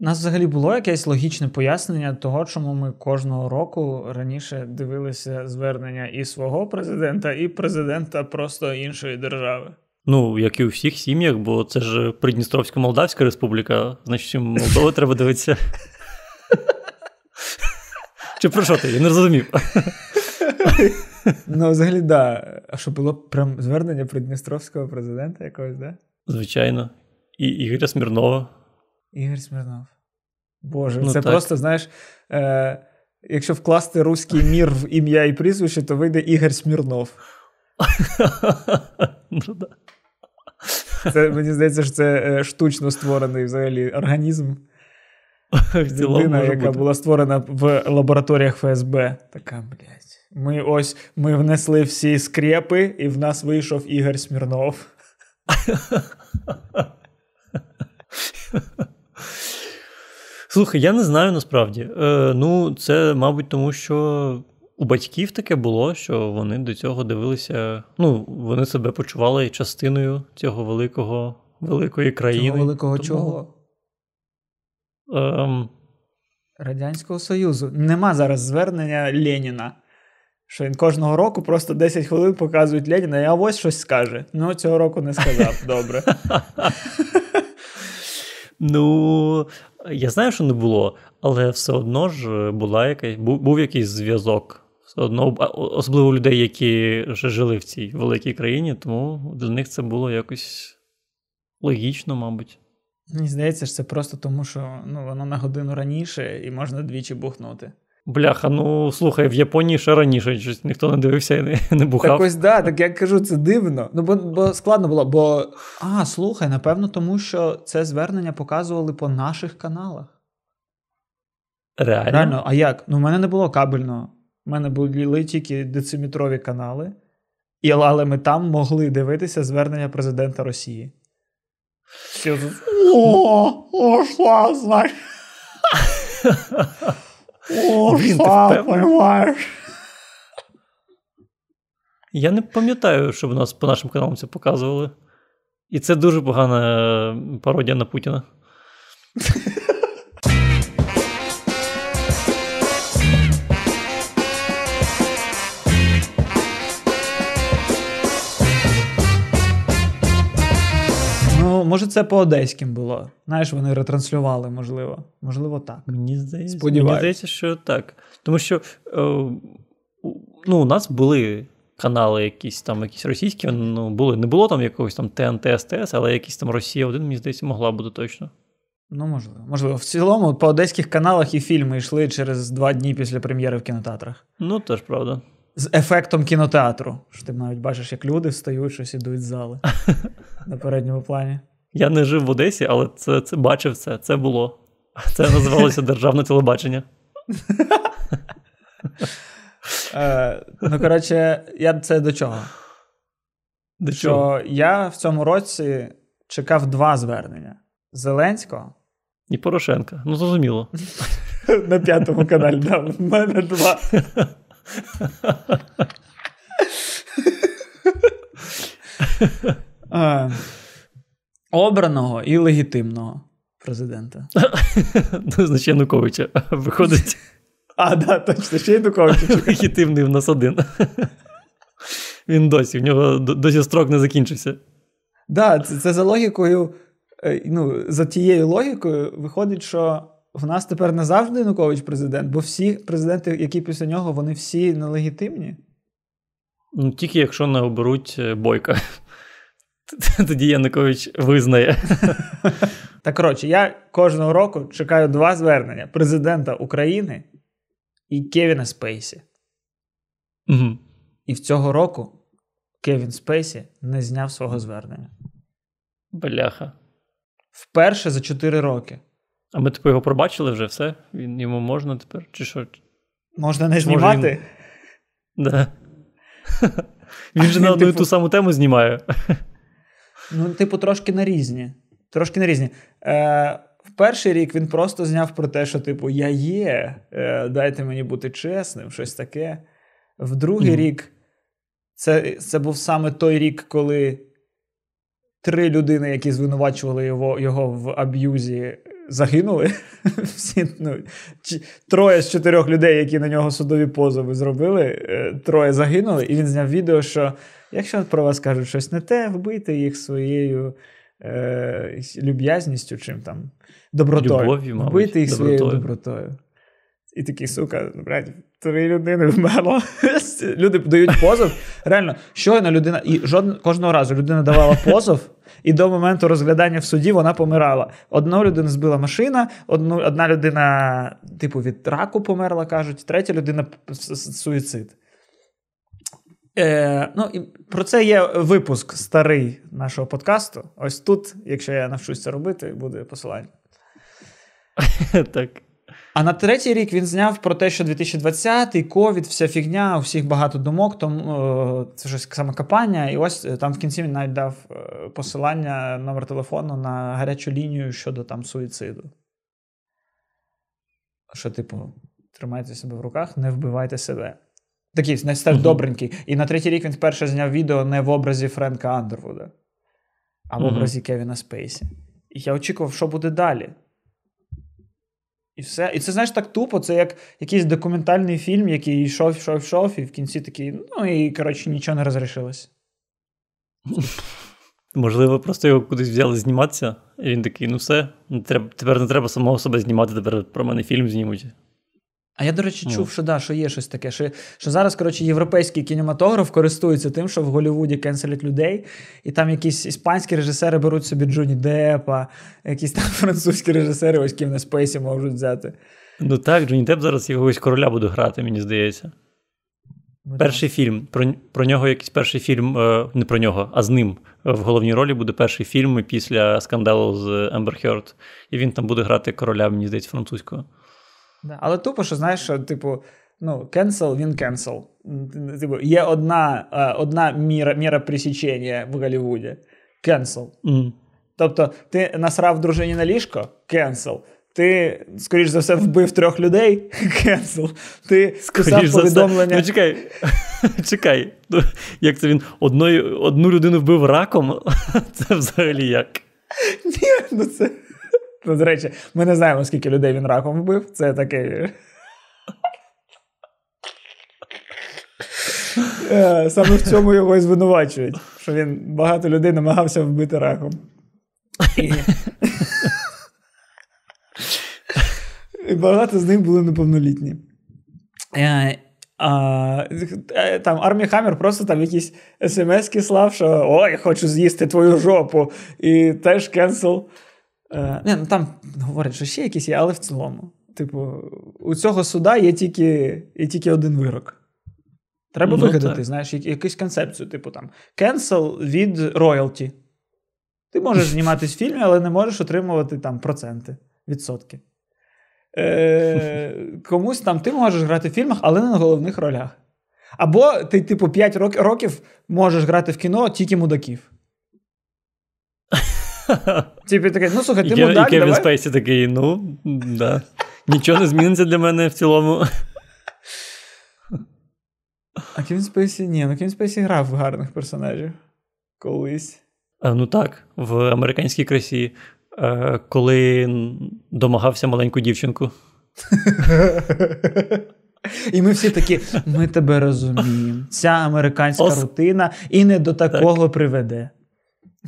У нас взагалі було якесь логічне пояснення того, чому ми кожного року раніше дивилися звернення і свого президента, і президента просто іншої держави. Ну, як і у всіх сім'ях, бо це ж Придністровська Молдавська Республіка, значить, Молдову треба дивитися. Чи про що ти? Я не зрозумів. Ну, взагалі. Да. А що було прям звернення Придністровського президента якогось, да? Звичайно. І Ігоря Смірнова. Ігор Смірнов. Боже, ну, це так. просто, знаєш, е, якщо вкласти руський мір в ім'я і прізвище, то вийде Ігор Смірнов. Ну. Це, Мені здається, що це е, штучно створений взагалі організм. Людина, яка бути. була створена в лабораторіях ФСБ. Така, блядь. Ми ось ми внесли всі скрепи, і в нас вийшов Ігор Смірнов. Слухай, я не знаю насправді. Е, Ну, це, мабуть, тому що у батьків таке було, що вони до цього дивилися. Ну, вони себе почували частиною цього великого, великої країни. Цього великого тому... чого? Ем... Радянського Союзу. Нема зараз звернення Леніна. Що він кожного року просто 10 хвилин показують Леніна, і ось щось скаже. Ну, цього року не сказав. Добре. Ну, я знаю, що не було, але все одно ж була якась, був, був якийсь зв'язок. Все одно, особливо людей, які вже жили в цій великій країні, тому для них це було якось логічно, мабуть. Мені здається, що це просто тому, що ну, воно на годину раніше і можна двічі бухнути. Бляха, ну слухай, в Японії ще раніше ніхто не дивився і не, не бухав. Так ось да, так я кажу, це дивно. Ну, бо бо складно було, бо. А, слухай, напевно, тому що це звернення показували по наших каналах. Реально? Реально, а як? Ну, в мене не було кабельного. У мене були тільки дециметрові канали, і, але ми там могли дивитися звернення президента Росії. О, о, знаєш. О, понимаєш. Я не пам'ятаю, щоб нас по нашим каналам це показували. І це дуже погана пародія на Путіна. може, це по одеським було. Знаєш, вони ретранслювали, можливо. Можливо, так. Мені здається, Мені здається, що так. Тому що е, ну, у нас були канали, якісь там, якісь російські, ну, були. Не було там якогось там ТНТ, СТС, але якісь там Росія один, мені здається, могла бути точно. Ну, можливо. Можливо. В цілому, по одеських каналах і фільми йшли через два дні після прем'єри в кінотеатрах. Ну, теж правда. З ефектом кінотеатру. Що ти навіть бачиш, як люди встають, щось ідуть з зали на передньому плані. Я не жив в Одесі, але це це бачив це. Це було. Це називалося державне телебачення. Е, ну, коротше, я це до чого? До чого? Що я в цьому році чекав два звернення: Зеленського і Порошенка. Ну, зрозуміло. На п'ятому каналі, да, в мене два. Обраного і легітимного президента. Ну, значить, Януковича виходить. А, да, точно, ще Януковича. Легітимний в нас один. Він досі, в нього досі строк не закінчився. Так, да, це, це за логікою, е, ну, за тією логікою, виходить, що в нас тепер не завжди Янукович президент, бо всі президенти, які після нього, вони всі нелегітимні. Ну, Тільки якщо не оберуть е, бойка. Тоді Янукович визнає. Так коротше, я кожного року чекаю два звернення: президента України і Кевіна Спейсі. Угу. І в цього року Кевін Спейсі не зняв свого звернення. Бляха. Вперше за 4 роки. А ми типу його пробачили вже все? Він Йому можна тепер? Чи що? Можна не знімати? Він же на одну і типу... ту саму тему знімає. Ну, типу, трошки на різні. Трошки на різні. Е, В перший рік він просто зняв про те, що, типу, я є, е, дайте мені бути чесним, щось таке. В другий mm. рік це, це був саме той рік, коли три людини, які звинувачували його його в аб'юзі, загинули. Всі, ну, Троє з чотирьох людей, які на нього судові позови зробили, е, троє загинули, і він зняв відео, що якщо про вас кажуть щось не те, вбийте їх своєю е, люб'язністю, чим там, добротою. Любов'ю, мабуть, Вбийте їх добротою. своєю добротою. І такий, сука, блядь, три людини вмерло. Люди дають позов. Реально, щойно людина, і жодного кожного разу людина давала позов, і до моменту розглядання в суді вона помирала. Одну людину збила машина, одну, одна людина, типу, від раку померла, кажуть, третя людина суїцид. Е, ну, і Про це є випуск старий нашого подкасту. Ось тут, якщо я навчусь це робити, буде посилання. Так. А на третій рік він зняв про те, що 2020-й, ковід, вся фігня, у всіх багато думок, тому це щось саме капання. І ось е, там в кінці він навіть дав е, посилання номер телефону на гарячу лінію щодо там суїциду. Що, типу, тримайте себе в руках, не вбивайте себе. Такий став добренький. І на третій рік він вперше зняв відео не в образі Френка Андервуда, а в образі Кевіна Спейсі. І я очікував, що буде далі. І все. І це, знаєш, так тупо, це як якийсь документальний фільм, який йшов, йшов, йшов, і в кінці такий, ну і, коротше, нічого не розрішилось. Можливо, просто його кудись взяли зніматися, і він такий: ну все, не треба, тепер не треба самого себе знімати, тепер про мене фільм знімуть. А я, до речі, чув, що да, що є щось таке. Що що зараз, коротше, європейський кінематограф користується тим, що в Голлівуді cancel лять людей, і там якісь іспанські режисери беруть собі Джоні Деппа, якісь там французькі режисери, ось Кевіна Спейсі можуть взяти. Ну так, Джоні Депп зараз якогось короля буде грати, мені здається. Ну, перший фільм. Про про нього якийсь перший фільм, е, не про нього, а з ним в головній ролі буде перший фільм після скандалу з Ембер Хьорд. І він там буде грати короля, мені здається, французького. Да. Але тупо, що знаєш, що, типу, ну, cancel, він cancel. Типу, Є одна е, одна міра міра пресічення в Голлівуді. Cancel. Mm. Тобто, ти насрав дружині на ліжко cancel. Ти, скоріш за все, вбив трьох людей. Cancel. Ти писав повідомлення. Ну, чекай, чекай. Ну, як це він одною, одну людину вбив раком? Це взагалі як? Ні, ну це. Ну, До речі, ми не знаємо, скільки людей він раком вбив. Це таке. Саме в цьому його і звинувачують, що він багато людей намагався вбити раком. І багато з них були неповнолітні. Е, а, е, Там Армі Хаммер просто там якісь смс-ки слав, що ой, хочу з'їсти твою жопу. І теж кенсел. Е, не, ну Там говорять, що ще якісь є, але в цілому. Типу, у цього суда є тільки є тільки один вирок. Треба ну, вигадати, так. знаєш, якусь концепцію, типу там cancel від роялті. Ти можеш зніматись в фільмі, але не можеш отримувати там проценти, відсотки. Е, Комусь там ти можеш грати в фільмах, але не на головних ролях. Або ти, типу, 5 років можеш грати в кіно тільки мудаків. Типу такий, ну слухай, ти мудак, І Кевін Спейсі такий, ну, да. Нічого не зміниться для мене в цілому. А Кевін Спейсі, ні, ну Кевін Спейсі грав в гарних персонажів. Колись. А, Ну так, в американській красі, е, коли домагався маленьку дівчинку. І ми всі такі, ми тебе розуміємо. Ця американська Ос... рутина і не до такого так. приведе.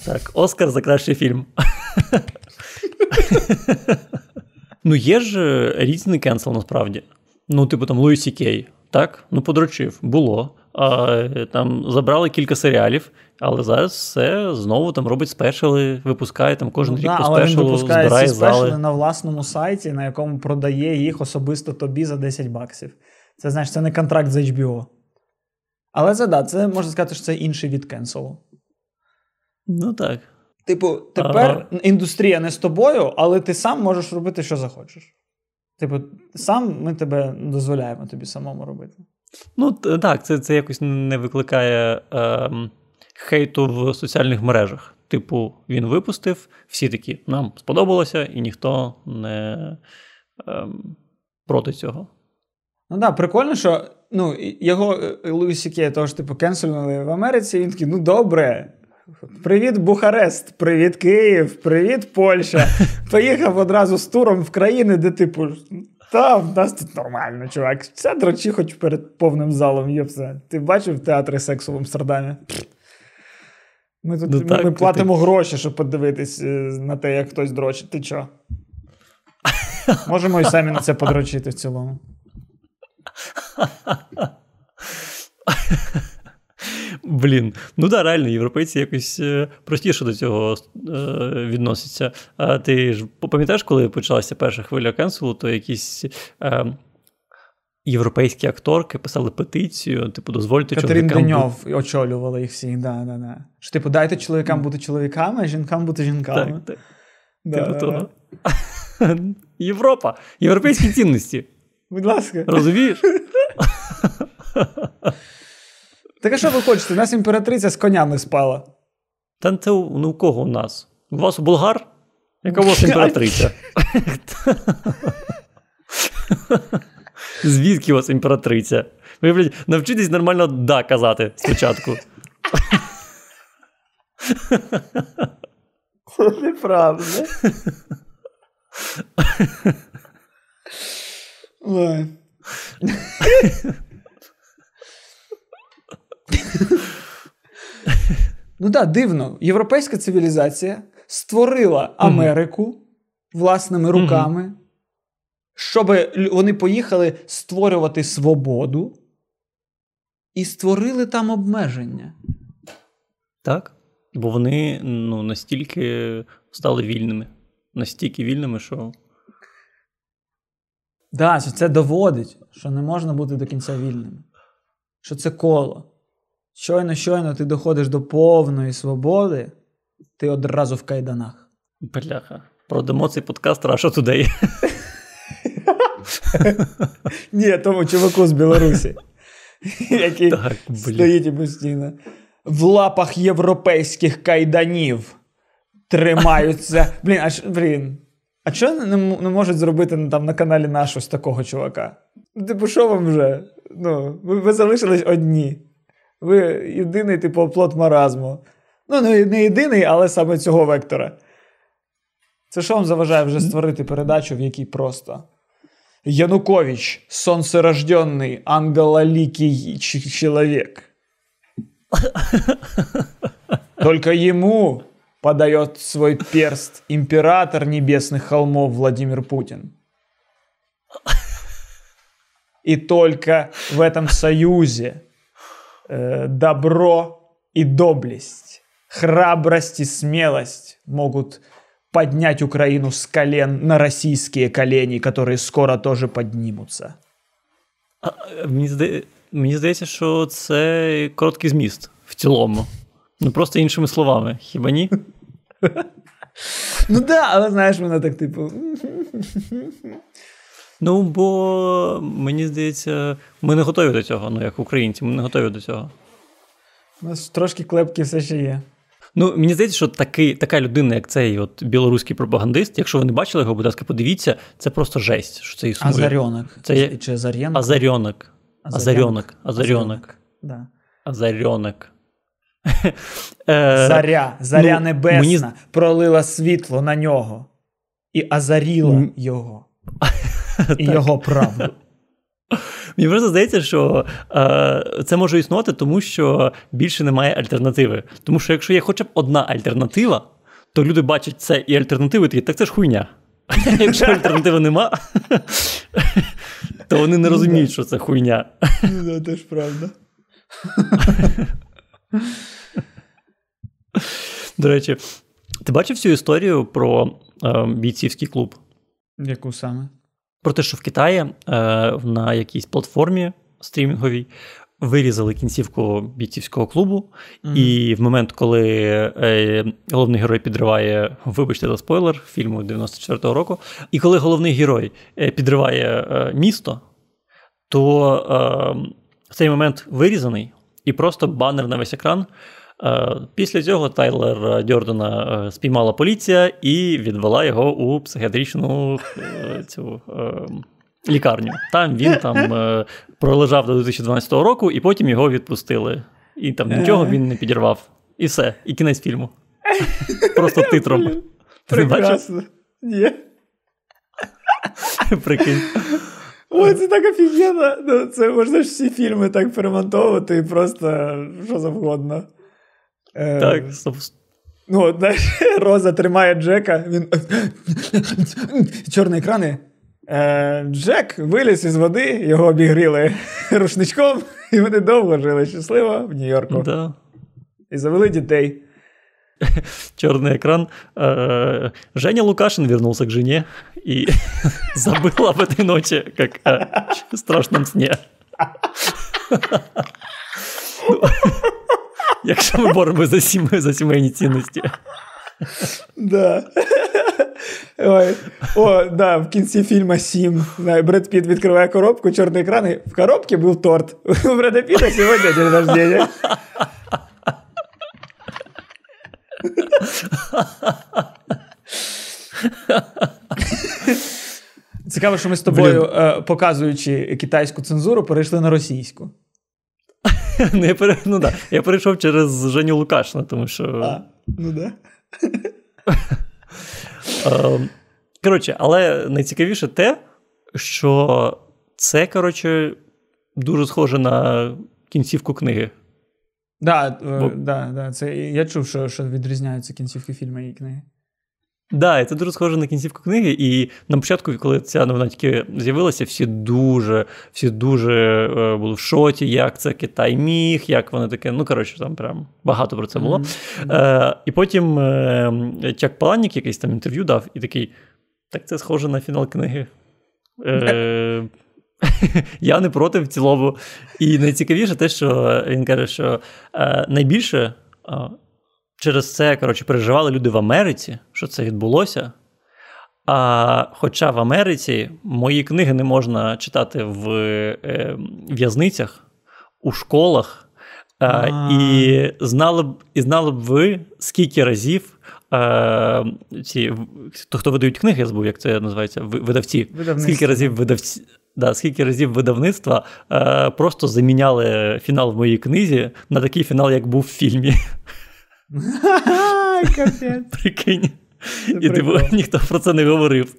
Так, Оскар за кращий фільм. Ну, є ж е, різний кенсел насправді. Ну, типу, там Луїс Кей, так? Ну, подрочив, було. А, е, Там забрали кілька серіалів, але зараз все знову там робить спешали, випускає там кожен ну, рік да, по спешалу, але він випускає збирає ці спешали на власному сайті, на якому продає їх особисто тобі за 10 баксів. Це знаєш, це не контракт з HBO. Але це да, це можна сказати, що це інший від кенселу. Ну так. Типу, тепер ага. індустрія не з тобою, але ти сам можеш робити, що захочеш. Типу, сам ми тебе дозволяємо тобі самому робити. Ну, так, це це якось не викликає е, хейту в соціальних мережах. Типу, він випустив, всі такі, нам сподобалося, і ніхто не е, проти цього. Ну так, да, прикольно, що ну, його Луїс Сікея того ж типу кенсельнули в Америці, і він такий, ну добре, Привіт, Бухарест, привіт, Київ, привіт, Польща. Поїхав одразу з туром в країни, де, типу, та в нас тут нормально, чувак. Все дрочі хоч перед повним залом є все. Ти бачив театри сексу в Амстердамі? Ми тут ну, так, ми платимо ти... гроші, щоб подивитись е, на те, як хтось дрочить. Ти чо? Можемо і самі на це подрочити в цілому. Блін, ну да, реально, європейці якось е, простіше до цього е, відносяться. А ти ж пам'ятаєш, коли почалася перша хвиля кенселу, то якісь. Е, Європейські акторки писали петицію, типу, дозвольте Катерин чоловікам... Деньов бу... очолювала їх всіх. Да, да, да. Що, типу, дайте чоловікам бути чоловіками, а жінкам бути жінками. Так, так. Да, типу да, того. Да. Європа, європейські цінності. Будь ласка. Розумієш? Так а що ви хочете? У нас імператриця з конями спала. Та це ну, у кого у нас? У вас болгар? Яка у вас імператриця? Звідки у вас імператриця? Ви, блядь, навчитесь нормально да казати спочатку. Це неправда. Ой. Ну так, дивно. Європейська цивілізація створила Америку власними руками, щоб вони поїхали створювати свободу і створили там обмеження. Так. Бо вони ну, настільки стали вільними. Настільки вільними, що. Так, да, це доводить, що не можна бути до кінця вільним. Що це коло. Щойно, щойно ти доходиш до повної свободи, ти одразу в кайданах. Бляха. Продамо цей подкаст Russia Today. Ні, тому чуваку з Білорусі, який так, стоїть і постійно. В лапах європейських кайданів тримаються. Блін, а блін. А чого не, не можуть зробити там на каналі нашого з такого чувака? Типу, що вам вже? Ну, ви, ви залишились одні. Ви єдиний типу оплот маразму. Ну, не єдиний, але саме цього вектора. Це що вам заважає вже створити передачу, в якій просто Янукович, сонцерожденний, ангелоликий чоловік. Только ему подает свой перст император небесных холмов Владимир Путин. И только в этом союзе э, добро и доблесть, храбрость и смелость могут поднять Украину с колен на российские колени, которые скоро тоже поднимутся. А, мені, здає... мені здається, що це короткий зміст в цілому. Ну просто іншими словами, хіба ні? Ну так, але знаєш, мене так, типу. Ну, бо мені здається, ми не готові до цього, ну як українці, ми не готові до цього. У нас трошки клепки все ще є. Ну, мені здається, що такий, така людина, як цей от білоруський пропагандист, якщо ви не бачили його, будь ласка, подивіться, це просто жесть, що це існує. Азарьонок. Це є... Чи Азар'єнок? Азарьонок. Азарьонок. Азарьонок. Да. Азарьонок. Заря, заря ну, небесна мені... пролила світло на нього і азаріла його і його правду. Мені просто здається, що е, це може існувати, тому що більше немає альтернативи. Тому що якщо є хоча б одна альтернатива, то люди бачать це і альтернативи такі, так це ж хуйня. Якщо альтернативи нема, то вони не розуміють, що це хуйня. Ну, це ж правда. До речі, ти бачив цю історію про е, бійцівський клуб? Яку саме? Про те, що в Китаї е, на якійсь платформі стрімінговій вирізали кінцівку бійцівського клубу, mm-hmm. і в момент, коли е, головний герой підриває, вибачте за спойлер, фільму 94-го року, і коли головний герой е, підриває е, місто, то е, в цей момент вирізаний, і просто банер на весь екран. Е, після цього Тайлер Дьордена е, спіймала поліція і відвела його у психіатричну е, цю лікарню. Там він там пролежав до 2012 року, і потім його відпустили. І там нічого він не підірвав. І все, і кінець фільму. Просто титром. Прекрасно. Ні. Прикинь. Ой, це так офігенно. Ну, Це можна ж всі фільми так перемонтовувати і просто що завгодно. Е, так, стоп. Ну, от, знаєш, Роза тримає Джека, він. Чорні екрани. Е, Джек виліз із води, його обігріли рушничком, і вони довго жили щасливо в Нью-Йорку. Да. І завели дітей. Черный экран. Э, Женя Лукашин вернулся к жене и забыл об этой ночи, как о страшном сне. Якщо ми боремося за сімей, за сімейні цінності. Да. Ой. О, да, в кінці фільму Сім. Бред Піт відкриває коробку, чорний екран, і в коробці був торт. У Бреда Піта сьогодні день рождения. Цікаво, що ми з тобою, Блін. показуючи китайську цензуру, перейшли на російську. Ну, я пере... ну, да. Я перейшов через Женю Лукашина, тому що. А, ну да. Ем, коротше, але найцікавіше те, що це, коротше, дуже схоже на кінцівку книги. Да, е, Бо... да, да, це Я чув, що що відрізняються кінцівки фільму і книги. Да, це дуже схоже на кінцівку книги. І на початку, коли ця новина тільки з'явилася, всі дуже всі дуже е, були в шоті, як це Китай міг, як вони таке. Ну, коротше, там прям багато про це було. Mm-hmm. Е, І потім е, Чак Паланік якийсь там інтерв'ю дав, і такий: так це схоже на фінал книги. Е, Я не проти в цілому. І найцікавіше те, що він каже, що е, найбільше через це коротше, переживали люди в Америці, що це відбулося. А Хоча в Америці мої книги не можна читати в е, в'язницях, у школах, е, і знали б і знали б ви, скільки разів е, ці, хто видають книги, я забув, як це називається, видавці, скільки разів видавці. Да, скільки разів видавництва е, просто заміняли фінал в моїй книзі на такий фінал, як був в фільмі. Прикинь. І типу, ніхто про це не говорив.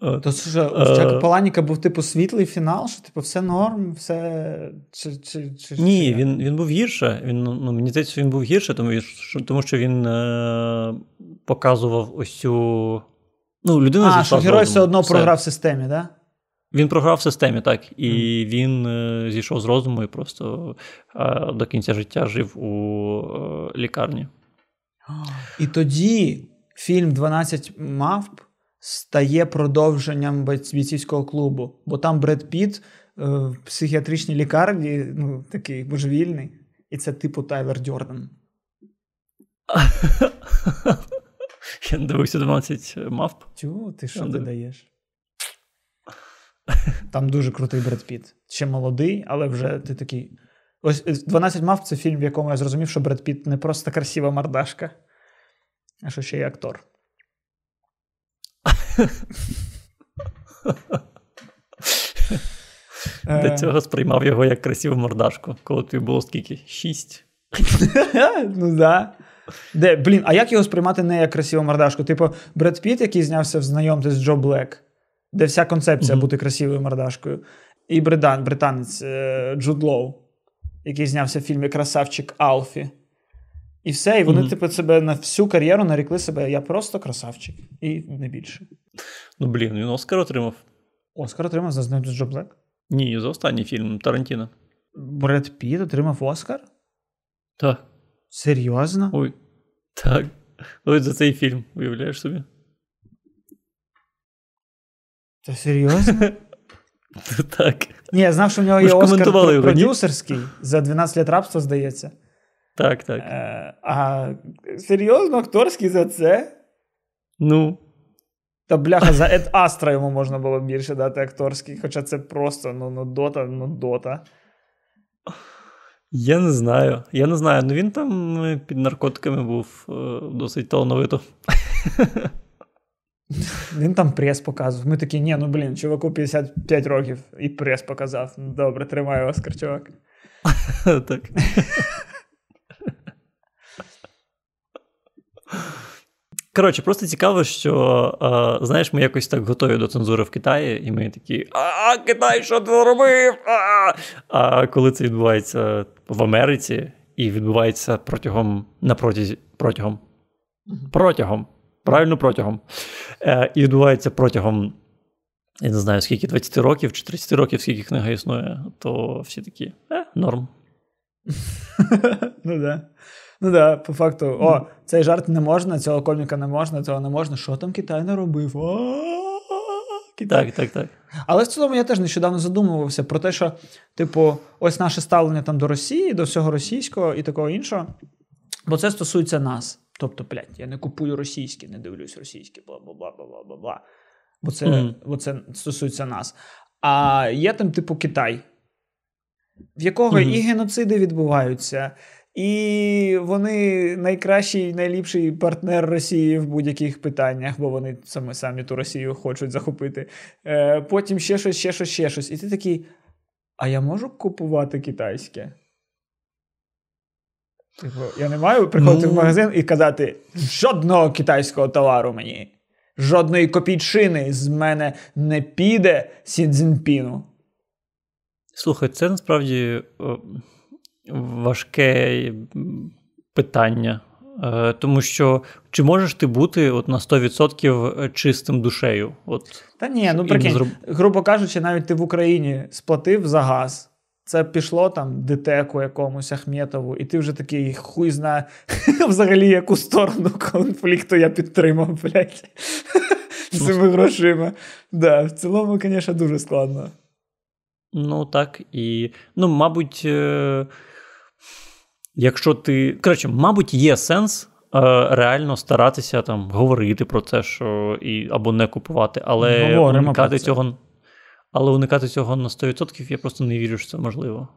То що, у Чака е, Паланіка був типу світлий фінал, що типу все норм, все. Чи, чи, чи, Ні, він він був гірше. Він, ну, Мені здається, він був гірше, тому що тому що він е, показував ось цю. Ну, людина А, що герой все одно все. програв в системі, так? Да? Він програв в системі, так. І mm. він е, зійшов з розуму і просто е, до кінця життя жив у е, лікарні. І тоді фільм «12 мавп стає продовженням бійцівського клубу, бо там Бред Піт в психіатричній лікарні, ну, такий божевільний, і це типу Тайлер Дьордан. Я не дивився 12 мавп. Чого ти що ти даєш? Там дуже крутий Бред Піт. Ще молодий, але вже ти такий. Ось 12 мавп це фільм, в якому я зрозумів, що Бред Піт не просто красива мордашка, а що ще й актор. До цього сприймав його як красиву мордашку, коли тобі було скільки? Шість. Ну да. Де, Блін, а як його сприймати не як красиву мордашку? Типу, Бред Піт, який знявся в знайомстві з Джо Блек, де вся концепція mm-hmm. бути красивою мордашкою. І бридан, британець е, Джуд Лоу, який знявся в фільмі Красавчик Алфі. І все, і вони, mm-hmm. типу, себе на всю кар'єру нарікли себе. Я просто красавчик, і не більше. Ну, блін, він Оскар отримав. Оскар отримав за знайомство Джо Блек? Ні, за останній фільм Тарантіно. Бред Піт отримав Оскар? Так. Серйозно? Ой. Так. Ось за цей фільм, уявляєш собі? Це серйозно? Так. Ні, я знав, що в нього є Оскар продюсерський за 12 літ рабства, здається. Так, так. Е, а серйозно, акторський за це? Ну. Та бляха, за Ед Астра йому можна було більше дати акторський, хоча це просто ну, ну дота, ну дота. Я не знаю. Я не знаю. Ну він там е, під наркотиками був е, досить талановито. Він там прес показував. Ми такі, ні, ну блін, чуваку 55 років і прес показав. Добре, тримаю Оскар, чувак. Так. Коротше, просто цікаво, що а, знаєш, ми якось так готові до цензури в Китаї, і ми такі: А, Китай, що ти робив? А А коли це відбувається в Америці і відбувається протягом на протязі протягом. Протягом. Правильно протягом. Е, І відбувається протягом, я не знаю, скільки 20 років чи 30 років, скільки книга існує, то всі такі е, норм. Ну да. Ну да, по факту, о, цей жарт не можна, цього коміка не можна, цього не можна. Що там Китай не робив? Так, так, так. Але в цілому я теж нещодавно задумувався про те, що, типу, ось наше ставлення там до Росії, до всього російського і такого іншого. Бо це стосується нас. Тобто, блядь, я не купую російське, не дивлюсь російське, бла бла бла бла бла бла Бо це, mm-hmm. бо це стосується нас. А є там, типу, Китай, в якого mm-hmm. і геноциди відбуваються, і вони найкращий, найліпший партнер Росії в будь-яких питаннях, бо вони саме самі ту Росію хочуть захопити. Е, Потім ще щось, ще щось, ще щось. І ти такий. А я можу купувати китайське? Типу, я не маю приходити ну... в магазин і казати: жодного китайського товару мені, жодної копійчини з мене не піде Сі Цзіньпіну. Слухай, це насправді важке питання. Е, тому що чи можеш ти бути от на 100% чистим душею? От, Та ні, ну прикинь, зроб... грубо кажучи, навіть ти в Україні сплатив за газ. Це пішло там дитеку якомусь Ахметову, і ти вже такий хуй знає взагалі яку сторону конфлікту я підтримав, блядь, з цими грошима. Да, В цілому, звісно, дуже складно. Ну так. І, ну, мабуть, е, якщо ти. Коротше, мабуть, є сенс. Е, реально старатися там говорити про це, що і або не купувати, але Говоримо уникати цього але уникати цього на 100% я просто не вірю, що це можливо.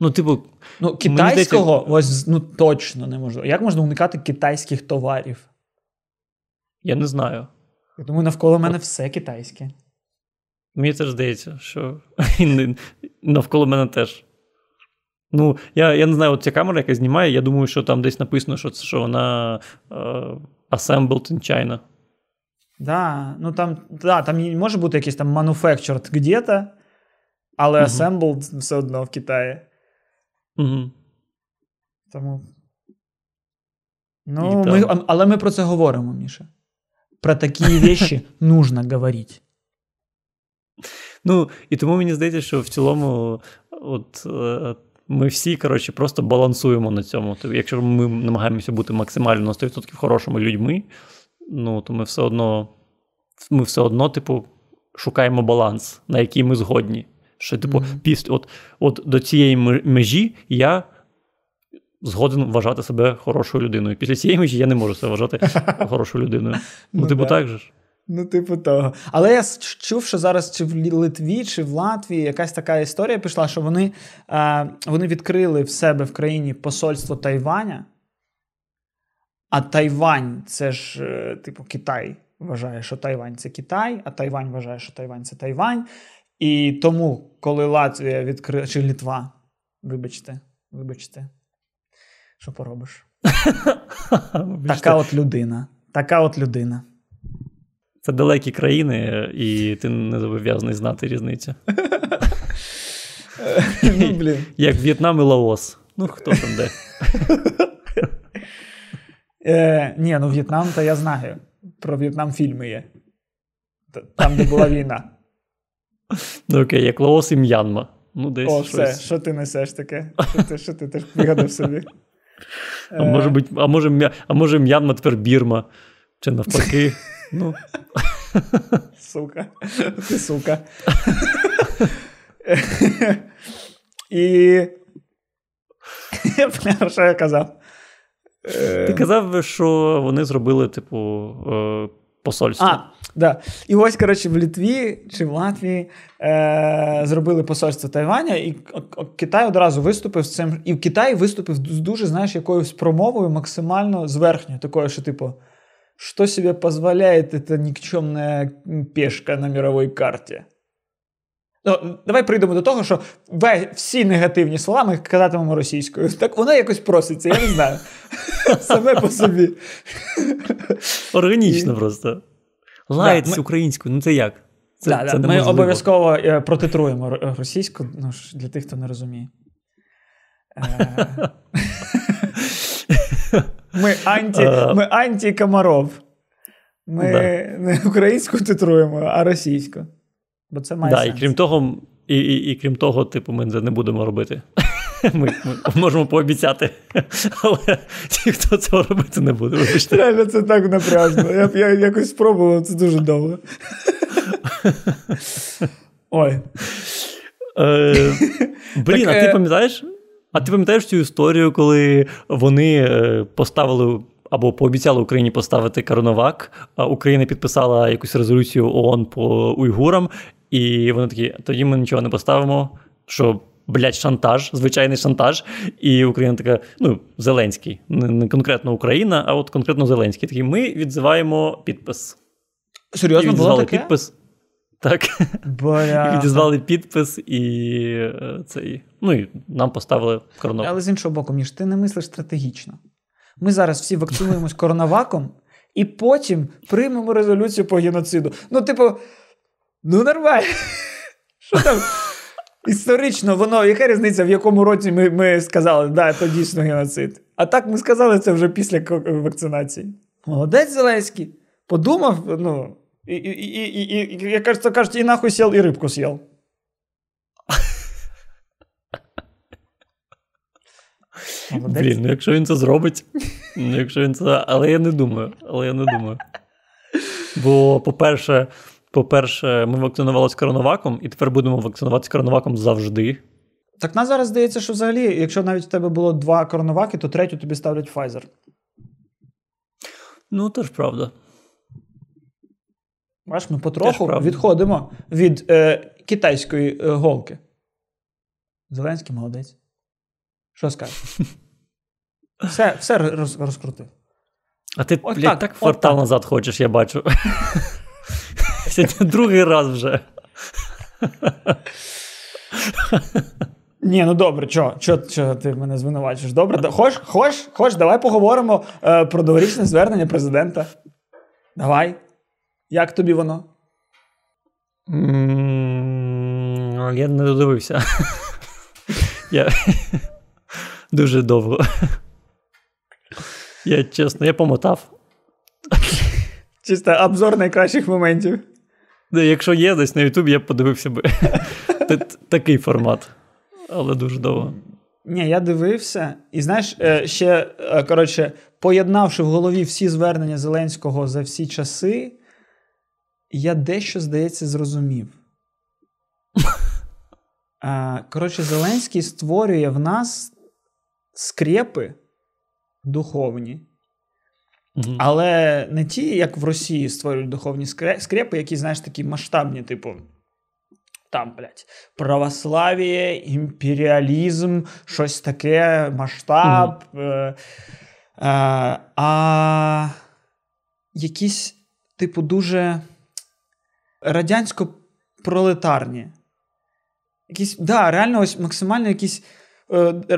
Ну, типу, ну китайського здається... ось ну точно неможливо. Як можна уникати китайських товарів? Я не знаю. Я думаю, навколо мене все китайське. Мені теж здається, що навколо мене теж. Ну, я я не знаю, от ця камера, яка знімає, я думаю, що там десь написано, що що вона uh, assembled in China. Да, ну там да, там може бути якийсь там manufactured где-то, але uh assembled все одно в Китаї. Угу. Тому. Ну, ми, але ми про це говоримо, Міша. Про такі речі нужно говорити. Ну, і тому мені здається, що в цілому, от е, ми всі, коротше, просто балансуємо на цьому. Тобто, якщо ми намагаємося бути максимально на 100% хорошими людьми, ну, то ми все одно, ми все одно, типу, шукаємо баланс, на який ми згодні. Що, типу, mm-hmm. після от, от до цієї межі я згоден вважати себе хорошою людиною. Після цієї межі я не можу себе вважати хорошою людиною. Ну, ну типу, так же ж. Ну, типу, того. Але я чув, що зараз чи в Литві, чи в Латвії якась така історія пішла, що вони е, вони відкрили в себе в країні посольство Тайваня. А Тайвань це ж, е, типу, Китай вважає, що Тайвань це Китай, а Тайвань вважає, що Тайвань це Тайвань. І тому, коли Латвія відкрила, чи Літва, вибачте, вибачте, що поробиш? Така от людина. Така от людина. Це далекі країни, і ти не зобов'язаний знати різницю. Ну, блін. Як В'єтнам і Лаос. Ну, хто там де? Е, Ні, ну В'єтнам, то я знаю. Про В'єтнам фільми є. Там, де була війна. Ну окей, як Лаос і М'янма. Ну, десь О, щось. все, що ти несеш таке? Що ти що ти теж вигадав собі? А може, бути, а може, а може М'янма тепер Бірма? Чи навпаки? Ну. Сука. Ти сука. І. Що я казав? Ти казав, що вони зробили, типу, е, посольство. А, да. І ось, коротше, в Літві чи в Латвії е, зробили посольство Тайваня, і Китай одразу виступив з цим. І в Китаї виступив з дуже, знаєш, якоюсь промовою максимально зверхньою, такою, що, типу, що себе дозволяє ця нікчемна пешка на мировій карті? Ну, Давай прийдемо до того, що всі негативні слова ми казатимемо російською. Так воно якось проситься, я не знаю. Саме по собі. Органічно І... просто. Да, ми... українською, ну це як? Це, да, це да. Ми обов'язково е, протитруємо російську, ну, для тих, хто не розуміє. Е, ми анті, е. ми анті-комаров. Ми не українську титруємо, а російську. Бо це має да, сенс. І крім того, і, і, і крім того, типу, ми це не будемо робити. Ми ми можемо пообіцяти, але ті, хто цього робити не буде. Реально, це так напряжно. Я я якось спробував, це дуже довго. Ой. Е, Блін, а ти е, пам'ятаєш? А ти пам'ятаєш цю історію, коли вони е, поставили або пообіцяли Україні поставити Карновак, а Україна підписала якусь резолюцію ООН по уйгурам, і вони такі: тоді ми нічого не поставимо. що блядь, шантаж, звичайний шантаж. І Україна така, ну, Зеленський, не конкретно Україна, а от конкретно Зеленський. Такий, ми відзиваємо підпис. Серйозно, і було таке? підпис. Так. Бля. І відізвали підпис, і е, цей. Ну і нам поставили коронавак. Але з іншого боку, Міш, ти не мислиш стратегічно. Ми зараз всі вакцинуємось коронаваком, і потім приймемо резолюцію по геноциду. Ну, типу, ну нормально. Що там? Історично, воно, яка різниця, в якому році ми ми сказали, да, це дійсно геноцид. А так ми сказали це вже після вакцинації. Молодець Зеленський. Подумав, ну, і, і, і, і, як то кажуть, і нахуй сіл, і рибку з'їв. Блін, ну якщо він це зробить, ну якщо він це. Але я не думаю. Але я не думаю. Бо, по-перше, по-перше, ми вакцинувалися коронаваком, і тепер будемо вакцинуватися коронаваком завжди. Так нас зараз здається, що взагалі, якщо навіть у тебе було два коронаваки, то третю тобі ставлять Pfizer. Ну, теж правда. Бачиш, ми потроху відходимо від е, китайської е, голки. Зеленський молодець. Що скажеш? Все все роз, розкрутив. А ти блядь, так, так квартал назад хочеш, я бачу. Сьогодні другий раз вже. Ні, ну добре, чого чо, чо ти мене звинувачуєш? Добре, хоч, хоч, хоч, давай поговоримо е, про доворічне звернення президента. Давай. Як тобі воно? Mm, я не додивився. Я Дуже довго. Я чесно, я помотав. Чисто обзор найкращих моментів. Якщо є десь на Ютубі, я б подивився би. Такий формат. Але дуже довго. Ні, я дивився, і знаєш, е, ще е, коротше, поєднавши в голові всі звернення Зеленського за всі часи, я дещо, здається, зрозумів. Коротше, Зеленський створює в нас скрепи духовні. Угу. Але не ті, як в Росії створюють духовні скрепи, які, знаєш, такі масштабні, типу. Там, блядь, православ'я, імперіалізм, щось таке, масштаб. Угу. Е, е, а якісь, типу, дуже радянсько-пролетарні. Якісь, да, реально, ось максимально якісь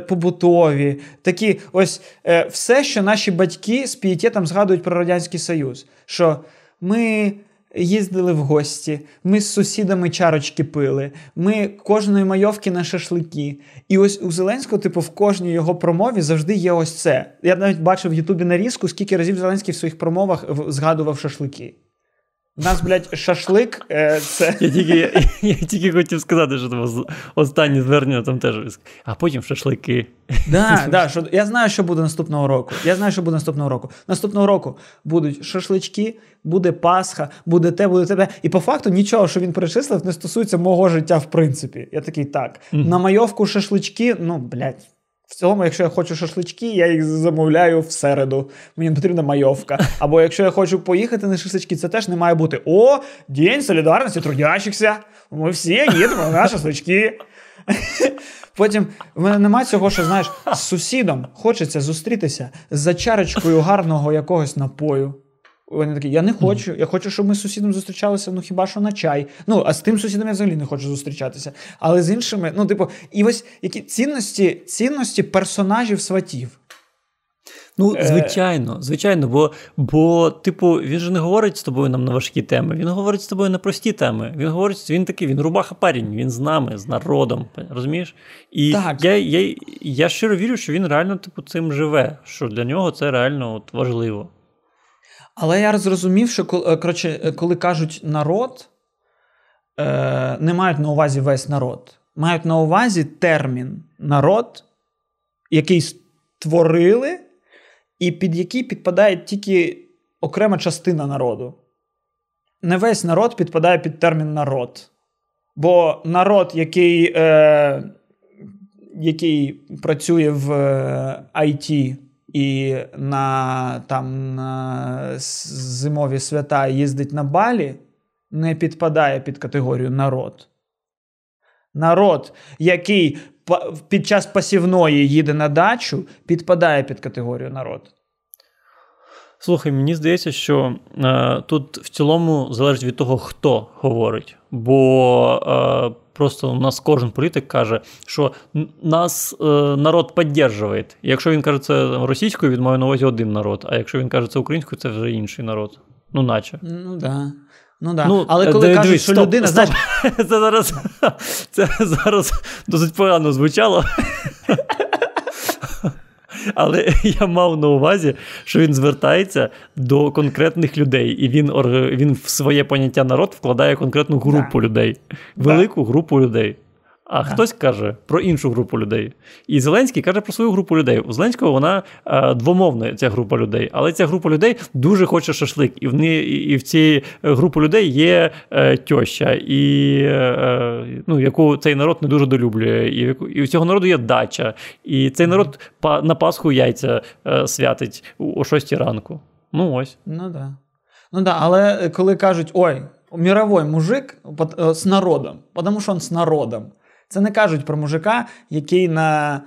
побутові, такі ось е, все, що наші батьки з пієтетом згадують про Радянський Союз. Що ми їздили в гості, ми з сусідами чарочки пили, ми кожної майовки на шашлики. І ось у Зеленського, типу, в кожній його промові завжди є ось це. Я навіть бачив в Ютубі нарізку, скільки разів Зеленський в своїх промовах згадував шашлики. У нас, блядь, шашлик. Е, це... Я тільки я, я тільки хотів сказати, що там останнє звернення там теж. А потім шашлики. Да, да, що, Я знаю, що буде наступного року. Я знаю, що буде наступного року. Наступного року будуть шашлички, буде Пасха, буде те, буде тебе. І по факту нічого, що він перечислив, не стосується мого життя, в принципі. Я такий так. Mm-hmm. На майовку шашлички, ну, блядь. В цілому, якщо я хочу шашлички, я їх замовляю в середу. Мені потрібна майовка. Або якщо я хочу поїхати на шашлички, це теж не має бути О, День солідарності трудящихся. Ми всі їдемо на шашлички. Потім в мене немає цього, що знаєш, з сусідом хочеться зустрітися за чарочкою гарного якогось напою. Вони такі, я не хочу. Я хочу, щоб ми з сусідом зустрічалися, ну хіба що на чай. Ну, а з тим сусідом я взагалі не хочу зустрічатися. Але з іншими, ну, типу, і ось які цінності, цінності персонажів сватів. Ну, е. звичайно, звичайно, бо, бо, типу, він же не говорить з тобою нам на важкі теми, він говорить з тобою на прості теми. Він говорить, він такий, він рубаха парень, він з нами, з народом. Розумієш? І так. я я, я щиро вірю, що він реально типу, цим живе, що для нього це реально от, важливо. Але я зрозумів, що е, коротше, е, коли кажуть народ, е, не мають на увазі весь народ. Мають на увазі термін народ, який створили, і під який підпадає тільки окрема частина народу. Не весь народ підпадає під термін народ. Бо народ, який е, який працює в IT і на там на зимові свята їздить на балі, не підпадає під категорію народ. Народ, який під час пасівної їде на дачу, підпадає під категорію народ. Слухай, мені здається, що е, тут в цілому залежить від того, хто говорить. Бо е, просто у нас кожен політик каже, що нас е, народ підтримує. Якщо він каже це російською, він має на увазі один народ. А якщо він каже це українською, це вже інший народ. Ну, наче. Ну да. Ну да. Ну, Але коли кажуть, дивись, що стоп, людина. Стоп. Знаєш... Це зараз це зараз досить погано звучало. Але я мав на увазі, що він звертається до конкретних людей, і він він в своє поняття народ вкладає конкретну групу да. людей, велику да. групу людей. А хтось каже про іншу групу людей. І Зеленський каже про свою групу людей. У Зеленського вона е, двомовна, ця група людей. Але ця група людей дуже хоче шашлик. І в не, і в цій групі людей є е, тьоща, і, е, ну, яку цей народ не дуже долюблює. І і у цього народу є дача. І цей народ па, на Пасху яйця е, святить о 6 ранку. Ну ось. Ну да. Ну да, але коли кажуть, ой, мировой мужик з народом, тому що він з народом. Це не кажуть про мужика, який на.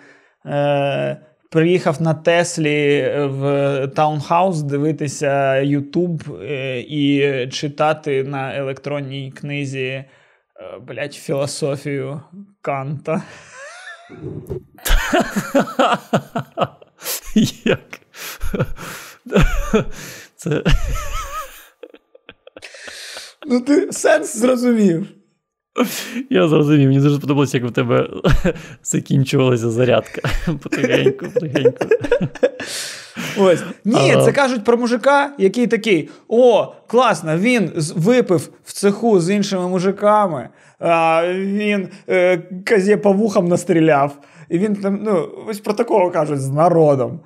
Е, Приїхав на Теслі в таунхаус дивитися Ютуб е, і читати на електронній книзі е, блять, філософію Канта. Як? Це... Ну, ти сенс зрозумів. Я зрозумів, мені дуже сподобалося, як в тебе закінчувалася зарядка. Потихеньку, потихеньку. Ось. Ні, це кажуть про мужика, який такий: о, класно, він випив в цеху з іншими мужиками, а він е, казє по вухам настріляв. І він там, ну, ось про такого кажуть з народом.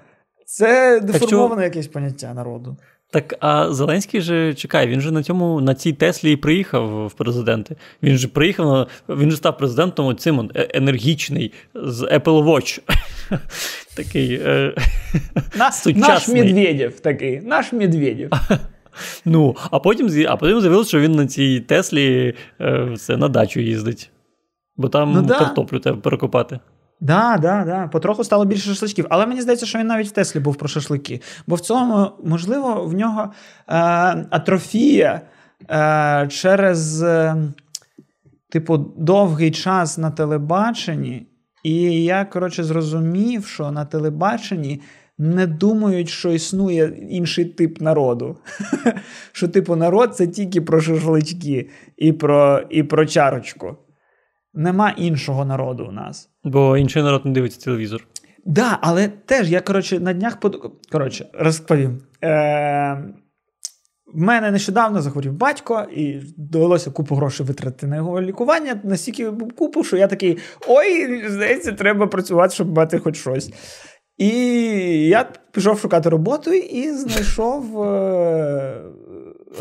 Це деформоване якесь поняття народу. Так, а Зеленський же чекай, він же на цьому на цій Теслі і приїхав в президенти. Він же приїхав, він же став президентом цим е, енергічний з Apple Watch. Такий е, Наш Медведєв такий, наш Медведєв. Ну, а потім а потім з'явилося, що він на цій Теслі е, все, на дачу їздить, бо там ну, да. картоплю треба перекопати. Да, да, да. Потроху стало більше шашличків. Але мені здається, що він навіть в Теслі був про шашлики. Бо в цьому, можливо, в нього е, атрофія е, через, е, типу, довгий час на телебаченні. І я, коротше, зрозумів, що на телебаченні не думають, що існує інший тип народу. Що, типу, народ це тільки про шашлички і про, і про чарочку. Нема іншого народу у нас. Бо інший народ не дивиться телевізор. Так, да, але теж я, коротше, на днях под... Коротше, розповім. Е... В мене нещодавно захворів батько, і довелося купу грошей витратити на його лікування. Настільки купу, що я такий: ой, здається, треба працювати, щоб мати хоч щось. І я пішов шукати роботу і знайшов е,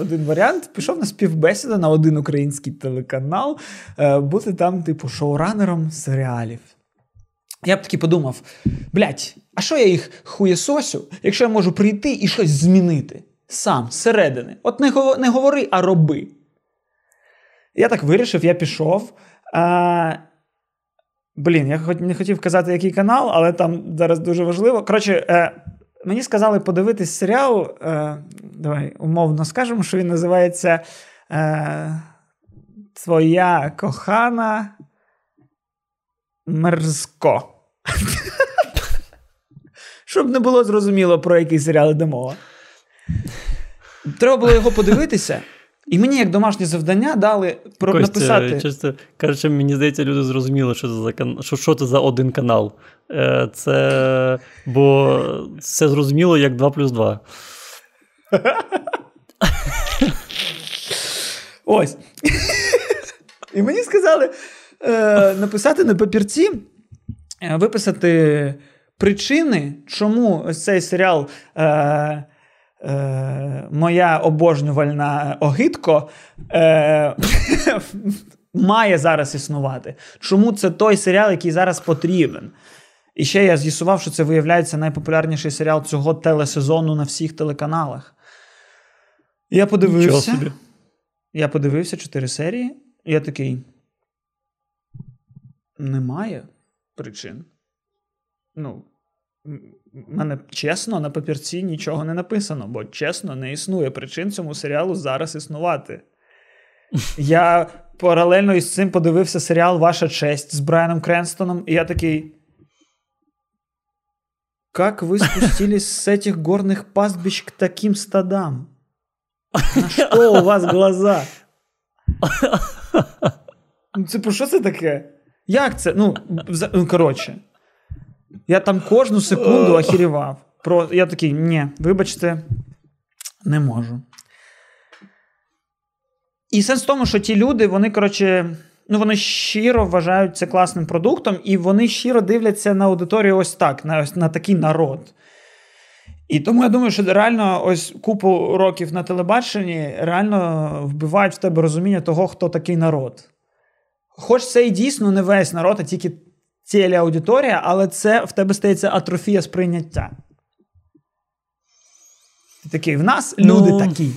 один варіант. Пішов на співбесіду на один український телеканал, е, бути там, типу, шоуранером серіалів. Я б таки подумав: блять, а що я їх хуєсосю, якщо я можу прийти і щось змінити сам, зсередини? От не не говори, а роби. Я так вирішив, я пішов. А, Блін, я не хотів казати, який канал, але там зараз дуже важливо. Коротше, е, мені сказали подивитись серіал. Е, Давай умовно скажемо, що він називається е, Твоя кохана мерзко. Щоб не було зрозуміло, про який серіал йде мова. Треба було його подивитися. І мені, як домашнє завдання, дали про Костя, написати. Чисто кажучи, мені здається, люди зрозуміли, що це за кан... що, що це за один канал. Е, це бо це зрозуміло як 2 плюс 2. Ось. І мені сказали е, написати на папірці, е, виписати причини, чому ось цей серіал. Е, е, Моя обожнювальна огидко е, має зараз існувати. Чому це той серіал, який зараз потрібен? І ще я з'ясував, що це виявляється найпопулярніший серіал цього телесезону на всіх телеканалах. Я подивився. Я подивився чотири серії, і я такий. Немає причин. Ну, мене чесно, на папірці нічого не написано, бо чесно, не існує причин цьому серіалу зараз існувати. Я паралельно із цим подивився серіал Ваша честь з Брайаном Кренстоном, і я такий. Как вы спустились с этих горных пастбищ к таким стадам? На що у вас глаза? Ну, це про що це таке? Як це? Ну, ну коротше. Я там кожну секунду охерівав. Про... Я такий, ні, вибачте, не можу. І сенс в тому, що ті люди, вони, коротше, ну, вони щиро вважають це класним продуктом, і вони щиро дивляться на аудиторію ось так, на ось на такий народ. І тому я думаю, що реально ось купу років на телебаченні реально вбивають в тебе розуміння того, хто такий народ. Хоч це і дійсно не весь народ, а тільки телеаудиторія, але це в тебе стається атрофія сприйняття. Ти такий, в нас люди ну, такі.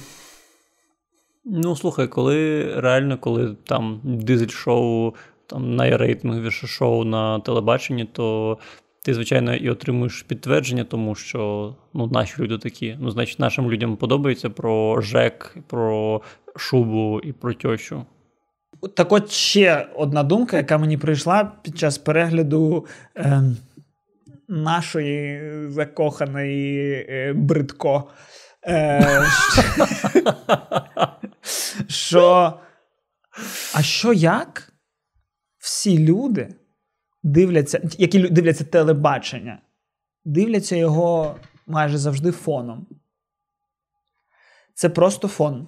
Ну, слухай, коли реально, коли там дизель-шоу, там найрейтинговіше шоу на телебаченні, то ти, звичайно, і отримуєш підтвердження, тому що ну, наші люди такі. Ну, значить, нашим людям подобається про ЖЕК, про шубу і про тьощу. Так от ще одна думка, яка мені прийшла під час перегляду е, нашої закоханої е, бридко. Е, що, А що як всі люди дивляться, які дивляться телебачення, дивляться його майже завжди фоном? Це просто фон.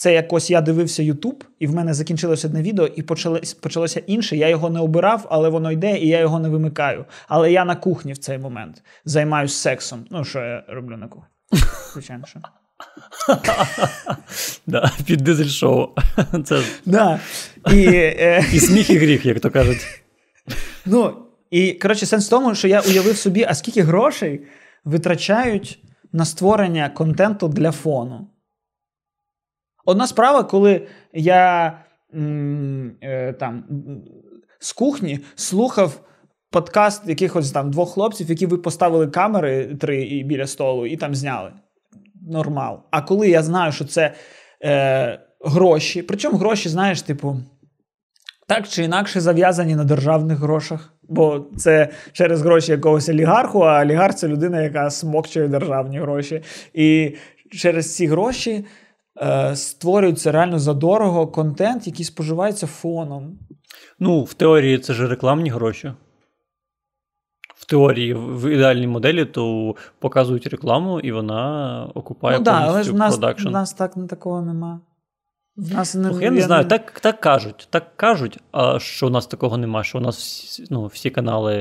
Це якось я дивився Ютуб, і в мене закінчилося одне відео, і почалося, почалося інше. Я його не обирав, але воно йде, і я його не вимикаю. Але я на кухні в цей момент займаюся сексом. Ну, що я роблю на кухні? Звичайно, що. Да, Під дизель-шоу. Це... Да. І е... і сміх і гріх, як то кажуть. Ну, і коротше, сенс в тому, що я уявив собі, а скільки грошей витрачають на створення контенту для фону. Одна справа, коли я е, там з кухні слухав подкаст якихось там двох хлопців, які ви поставили камери три біля столу і там зняли. Нормал. А коли я знаю, що це е, гроші, причому гроші, знаєш, типу, так чи інакше зав'язані на державних грошах. Бо це через гроші якогось олігарху, а олігарх це людина, яка смокчує державні гроші. І через ці гроші е, створюється реально задорого контент, який споживається фоном. Ну, в теорії це ж рекламні гроші. В теорії, в ідеальній моделі, то показують рекламу, і вона окупає ну, повністю да, але продакшн. У нас так такого нема. В нас не, я не знаю, так так кажуть, так кажуть, а що у нас такого нема, що у нас всі, ну, всі канали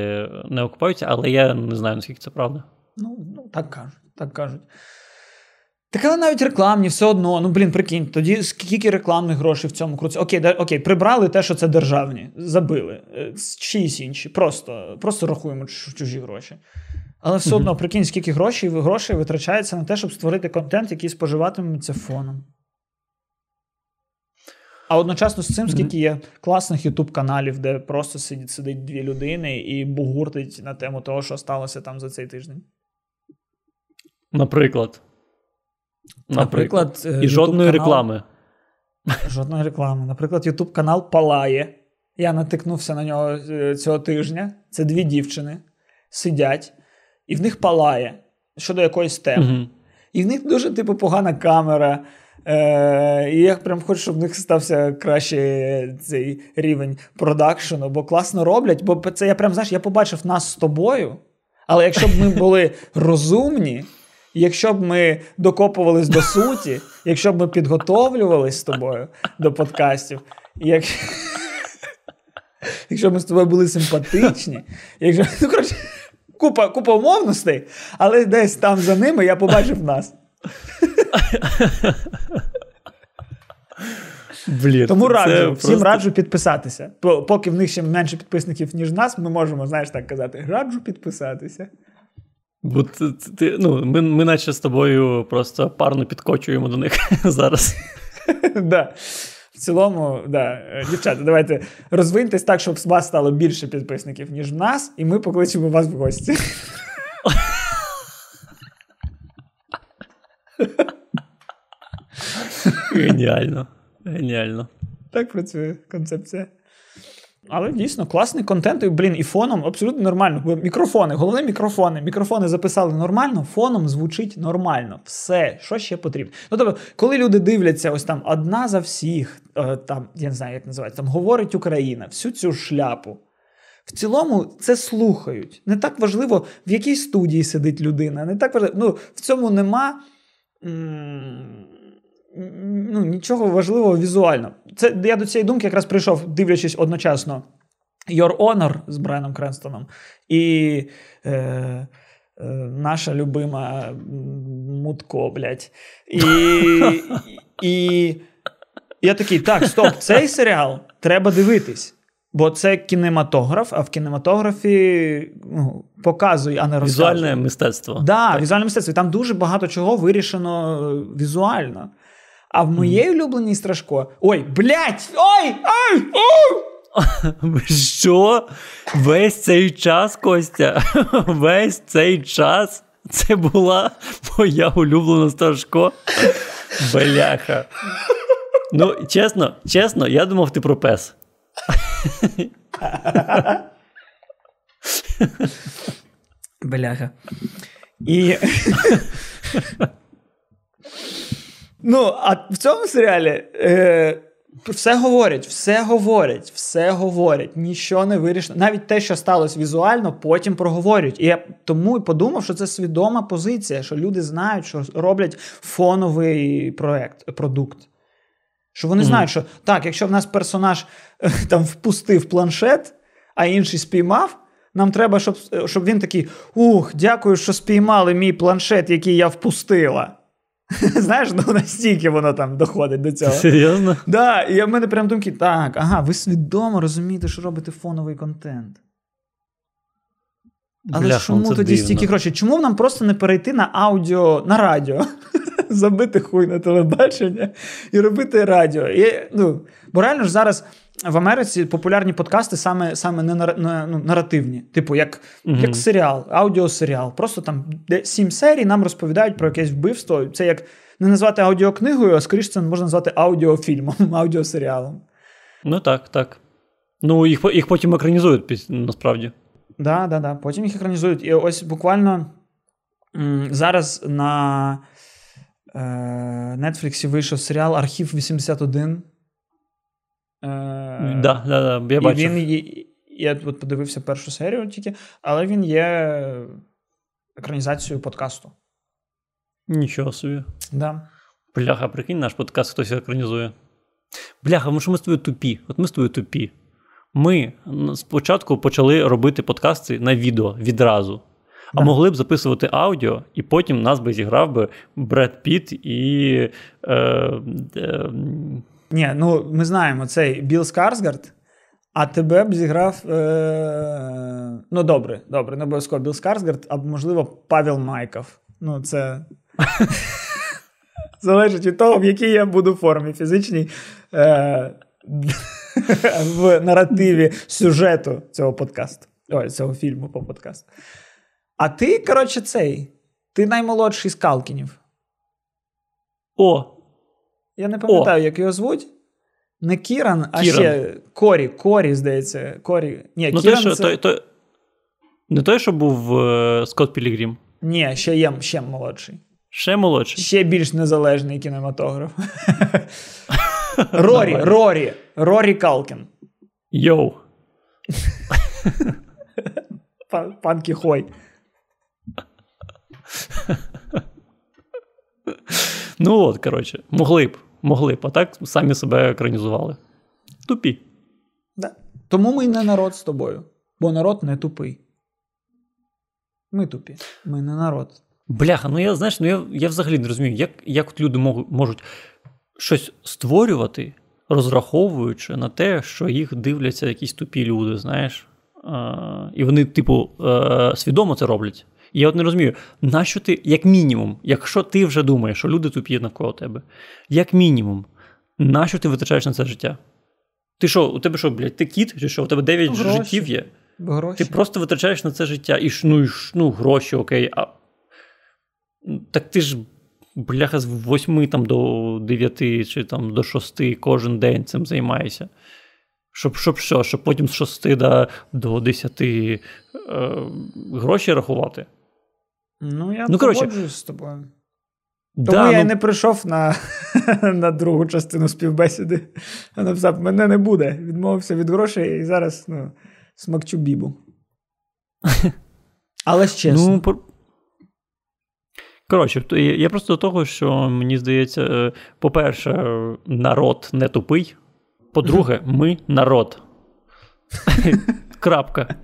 не окупаються, але я не знаю, наскільки це правда. Ну, ну так кажуть, так кажуть. Так, але навіть рекламні, все одно, ну блін, прикинь, тоді скільки рекламних грошей в цьому круці. Окей, да, окей, прибрали те, що це державні, забили. Е, чиїсь інші. Просто просто рахуємо чужі гроші. Але все одно, прикинь, скільки грошей грошей витрачається на те, щоб створити контент, який споживатиметься фоном. А одночасно з цим, скільки є класних ютуб-каналів, де просто сидить сидить дві людини і бугуртить на тему того, що сталося там за цей тиждень. Наприклад. Наприклад, і жодної реклами. Жодної реклами. Наприклад, YouTube канал Палає. Я натикнувся на нього е, цього тижня. Це дві дівчини сидять, і в них палає щодо якоїсь теми. Угу. І в них дуже типу погана камера. Е, І я прям хочу, щоб в них стався краще цей рівень продакшену, бо класно роблять. Бо це я прям знаєш, я побачив нас з тобою. Але якщо б ми були розумні, якщо б ми докопувались до суті, якщо б ми підготовлювались з тобою до подкастів, як... якщо б ми з тобою були симпатичні, якщо ну, коротше, купа купа умовностей, але десь там за ними я побачив нас. Блін, Тому раджу, всім просто... раджу підписатися. Поки в них ще менше підписників, ніж нас, ми можемо, знаєш, так казати, раджу підписатися. Бо ти, ти, ну, Ми ми наче з тобою просто парно підкочуємо до них зараз. Да. В цілому, да. дівчата, давайте розвиньтесь так, щоб з вас стало більше підписників, ніж в нас, і ми покличемо вас в гості. Геніально. Геніально. Так працює концепція. Але дійсно класний контент, і, блін, і фоном абсолютно нормально. Бо мікрофони, головне мікрофони. Мікрофони записали нормально, фоном звучить нормально. Все, що ще потрібно. Ну тобто, коли люди дивляться, ось там одна за всіх, е, там, я не знаю, як називається, там говорить Україна, всю цю шляпу. В цілому це слухають. Не так важливо, в якій студії сидить людина. Не так важливо. Ну, в цьому нема. М- ну, нічого важливого візуально. Це я до цієї думки якраз прийшов, дивлячись одночасно Your Honor з Брайаном Кренстоном і е, е, наша любима Мутко, блядь. І, і я такий: так, стоп, цей серіал треба дивитись. Бо це кінематограф, а в кінематографі ну, показує, а не розказує. Візуальне мистецтво. Да, так, візуальне мистецтво. І там дуже багато чого вирішено візуально. А в моєї улюбленій Страшко. Ой, блядь! Ой! Ой! Ой! Що? Весь цей час, Костя, весь цей час це була моя улюблена Страшко. Бляха. Ну, чесно, чесно, я думав, ти про пес. Бляха. І. Ну, а в цьому серіалі е, все говорять, все говорять, все говорять, нічого не вирішено. Навіть те, що сталося візуально, потім проговорюють. І я тому і подумав, що це свідома позиція, що люди знають, що роблять фоновий проект, продукт. Що вони mm-hmm. знають, що так, якщо в нас персонаж е, там впустив планшет, а інший спіймав. Нам треба, щоб щоб він такий: Ух, дякую, що спіймали мій планшет, який я впустила. Знаєш, ну настільки воно там доходить до цього. Серйозно? Да, І в мене прям думки, так, ага, ви свідомо розумієте, що робите фоновий контент. Але Бляхом, чому тоді дивно. стільки грошей? Чому нам просто не перейти на аудіо, на радіо? Забити хуй на телебачення і робити радіо. І, ну, Бо реально ж зараз в Америці популярні подкасти саме саме не на, ну, наративні, типу, як mm як серіал, аудіосеріал. Просто там сім серій нам розповідають про якесь вбивство. Це як не назвати аудіокнигою, а скоріше це можна назвати аудіофільмом, аудіосеріалом. Ну так, так. Ну, їх їх потім екранізують насправді. Так, да, да, да. Потім їх екранізують. І ось буквально м- зараз на е- Netflix вийшов серіал Архів 81. Е, да, да, да, Я бачив. Він є, Я от подивився першу серію тільки, але він є екранізацією подкасту. Нічого собі. Да. Бляха, прикинь, наш подкаст хтось екранізує. Бляха, ми що ми з тобою тупі. От ми з тобою тупі. Ми спочатку почали робити подкасти на відео відразу. А могли б записувати аудіо, і потім нас би зіграв би Бред Піт і. Е, е, ні, ну ми знаємо цей Біл Скарсгард, а тебе б зіграв. Е... Ну, добре, добре, не обов'язково Біл Скарсгард, а можливо, Павел Майков. Ну, це. Залежить від того, в якій я буду формі фізичній е... в наративі сюжету цього подкасту. Ой, цього фільму по подкасту. А ти, коротше, цей. Ти наймолодший з Калкінів. О! Я не пам'ятаю, О. як його звуть. Не Кіран, а Кіран. ще Корі. Корі, здається. Корі. Ні, ну, Кіран той, це... той, той... Не той, що був е, Скотт Пілігрім. Ні, ще є ще молодший. Ще молодший. Ще більш незалежний кінематограф. Рорі, Рорі, Рорі Калкін. Йоу. Пан Кіхой. Ну от, коротше, могли б, могли б, а так самі себе екранізували. Тупі. Да. Тому ми не народ з тобою, бо народ не тупий. Ми тупі, ми не народ. Бляха, ну я знаєш, ну я я взагалі не розумію, як як люди можуть щось створювати, розраховуючи на те, що їх дивляться якісь тупі люди, знаєш. А, І вони, типу, а, свідомо це роблять. І я от не розумію, нащо ти, як мінімум, якщо ти вже думаєш, що люди тупі навколо тебе, як мінімум, нащо ти витрачаєш на це життя? Ти що, у тебе що, блядь, ти кіт, чи що? У тебе 9 гроші. життів є? Гроші. Ти просто витрачаєш на це життя. І ну, і, ну гроші, окей. а Так ти ж, бляха, з 8 там, до 9 чи там, до 6 кожен день цим займаєшся. Щоб щоб що, щоб потім з 6 до, до 10 е, гроші рахувати. Ну, я ну, погоджуюсь з тобою. Тому да, я ну... не прийшов на на другу частину співбесіди. Написав, мене не буде. Відмовився від грошей і зараз ну, смакчу бібу. Але ж чесно. Ну, по... Коротше, я просто до того, що мені здається, е, по-перше, народ не тупий. По-друге, ми народ. Крапка.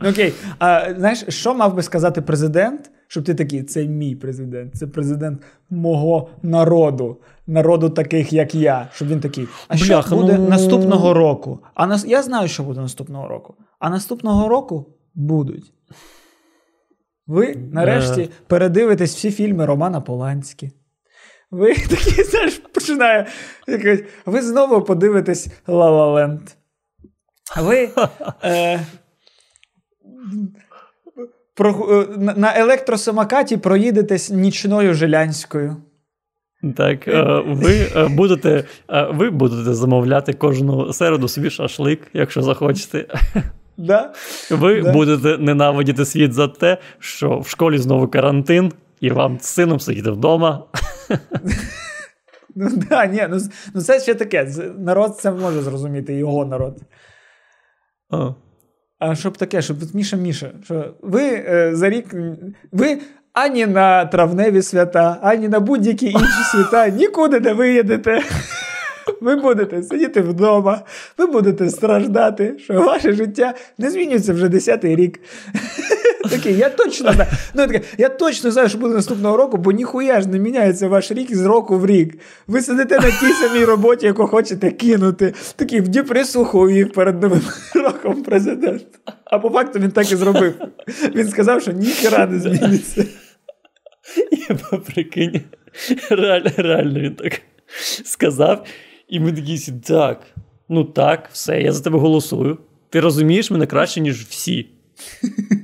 Окей. А знаєш, що мав би сказати президент, щоб ти такий, це мій президент, це президент мого народу, народу таких, як я. Щоб він такий. А що буде ну... наступного року? А нас... Я знаю, що буде наступного року. А наступного року будуть. Ви нарешті е. передивитесь всі фільми Романа Поланські. Ви такі, знаєш, починає. Ви знову подивитесь La La Land. Ви е, про, е, на електросамокаті проїдетесь нічною Жилянською. Так, е, ви е, будете ви будете замовляти кожну середу собі шашлик, якщо захочете. Да? Ви да. будете ненавидіти світ за те, що в школі знову карантин, і вам з сином сидіти вдома. Ну да, ні, ну, ну це ще таке. Народ це може зрозуміти, його народ. А А щоб таке, щоб Міша Міша, що ви е, за рік. Ви ані на травневі свята, ані на будь-які інші свята нікуди не виїдете. Ви будете сидіти вдома, ви будете страждати, що ваше життя не змінюється вже 10-й рік. Такий, я точно знаю, ну, я точно знаю, що буде наступного року, бо ніхуя ж не міняється ваш рік з року в рік. Ви сидите на тій самій роботі, яку хочете кинути. Такий в їх перед новим роком президент. А по факту він так і зробив. Він сказав, що ніхера не зміниться. Я прикинь, реально, реально він так сказав. І ми такі, так, ну так, все, я за тебе голосую. Ти розумієш мене краще, ніж всі.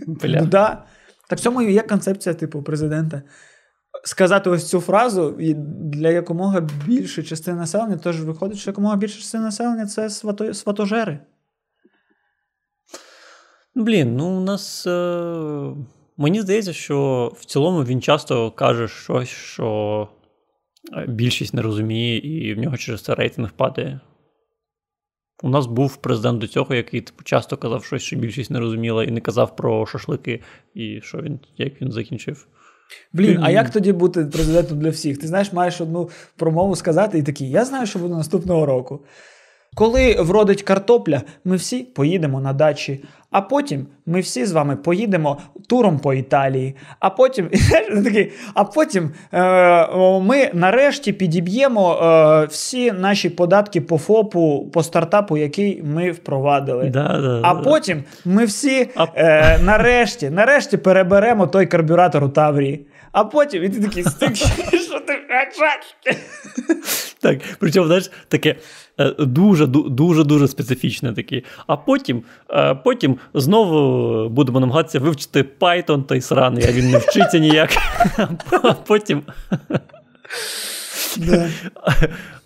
Бля. Ну, да. Так в цьому і є концепція, типу, президента. Сказати ось цю фразу і для якомога більше частини населення, тож виходить, що якомога більше частини населення це свато, сватожери. Блін, ну у нас. Е... Мені здається, що в цілому він часто каже щось, що е, більшість не розуміє, і в нього через це рейтинг падає. У нас був президент до цього, який типу, часто казав щось, що більшість не розуміла, і не казав про шашлики, і що він, як він закінчив. Блін, а як тоді бути президентом для всіх? Ти знаєш, маєш одну промову сказати і такий: я знаю, що буде наступного року. Коли вродить картопля, ми всі поїдемо на дачі, а потім ми всі з вами поїдемо туром по Італії. А потім а потім е, ми нарешті підіб'ємо е, всі наші податки по ФОПу, по стартапу, який ми впровадили. Да, да, а потім ми всі е, нарешті нарешті переберемо той карбюратор у Таврії. А потім і ти такий стик, що ти Так, причому знаєш, таке. Дуже дуже дуже специфічне такі. А потім потім знову будемо намагатися вивчити Python той сраний, а він не вчиться ніяк. А потім.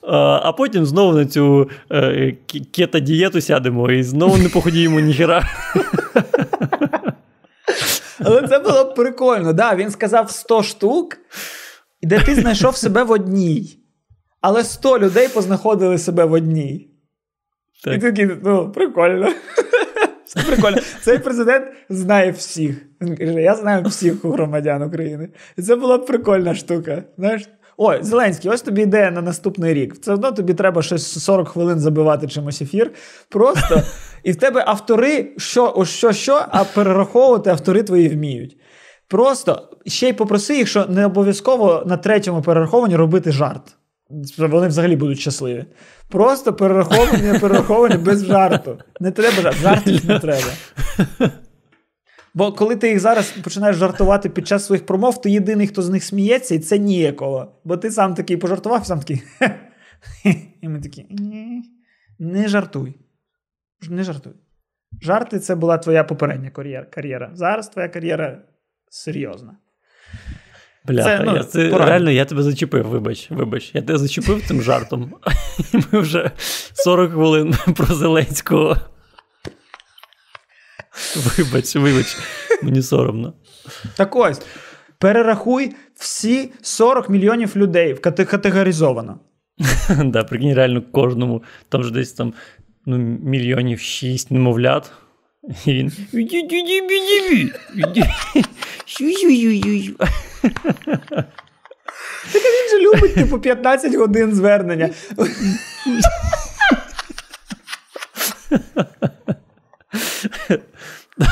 А потім знову на цю е, кета-дієту сядемо і знову не походіємо ніхера. Але це було б прикольно. Да, Він сказав 100 штук, де ти знайшов себе в одній. Але 100 людей познаходили себе в одній. Так. І такі, ну, прикольно. Це прикольно. Цей президент знає всіх. Він каже, я знаю всіх громадян України. І це була прикольна штука. Знаєш? Ой, Зеленський, ось тобі ідея на наступний рік. Все одно тобі треба щось 40 хвилин забивати чимось ефір. Просто. І в тебе автори, що, що, що, а перераховувати автори твої вміють. Просто ще й попроси їх, що не обов'язково на третьому перерахованні робити жарт. Вони взагалі будуть щасливі. Просто перераховані, перераховані без жарту. Не треба жарт. Жартів не треба. Бо коли ти їх зараз починаєш жартувати під час своїх промов, то єдиний, хто з них сміється, і це ніякого. Бо ти сам такий пожартував, і сам такий. І ми такі. Не жартуй. Не жартуй. Жарти це була твоя попередня кар'єра. Зараз твоя кар'єра серйозна. Бля, це, ну, я, це, реально я тебе зачепив, вибач, вибач. Я тебе зачепив цим жартом. Ми вже 40 хвилин про Зеленського. Вибач, вибач, мені соромно. Так ось, перерахуй всі 40 мільйонів людей категоризовано. Да, прикинь, реально кожному, там ж десь там ну, мільйонів шість немовлят. І він. Так він же любить, типу, 15 годин звернення.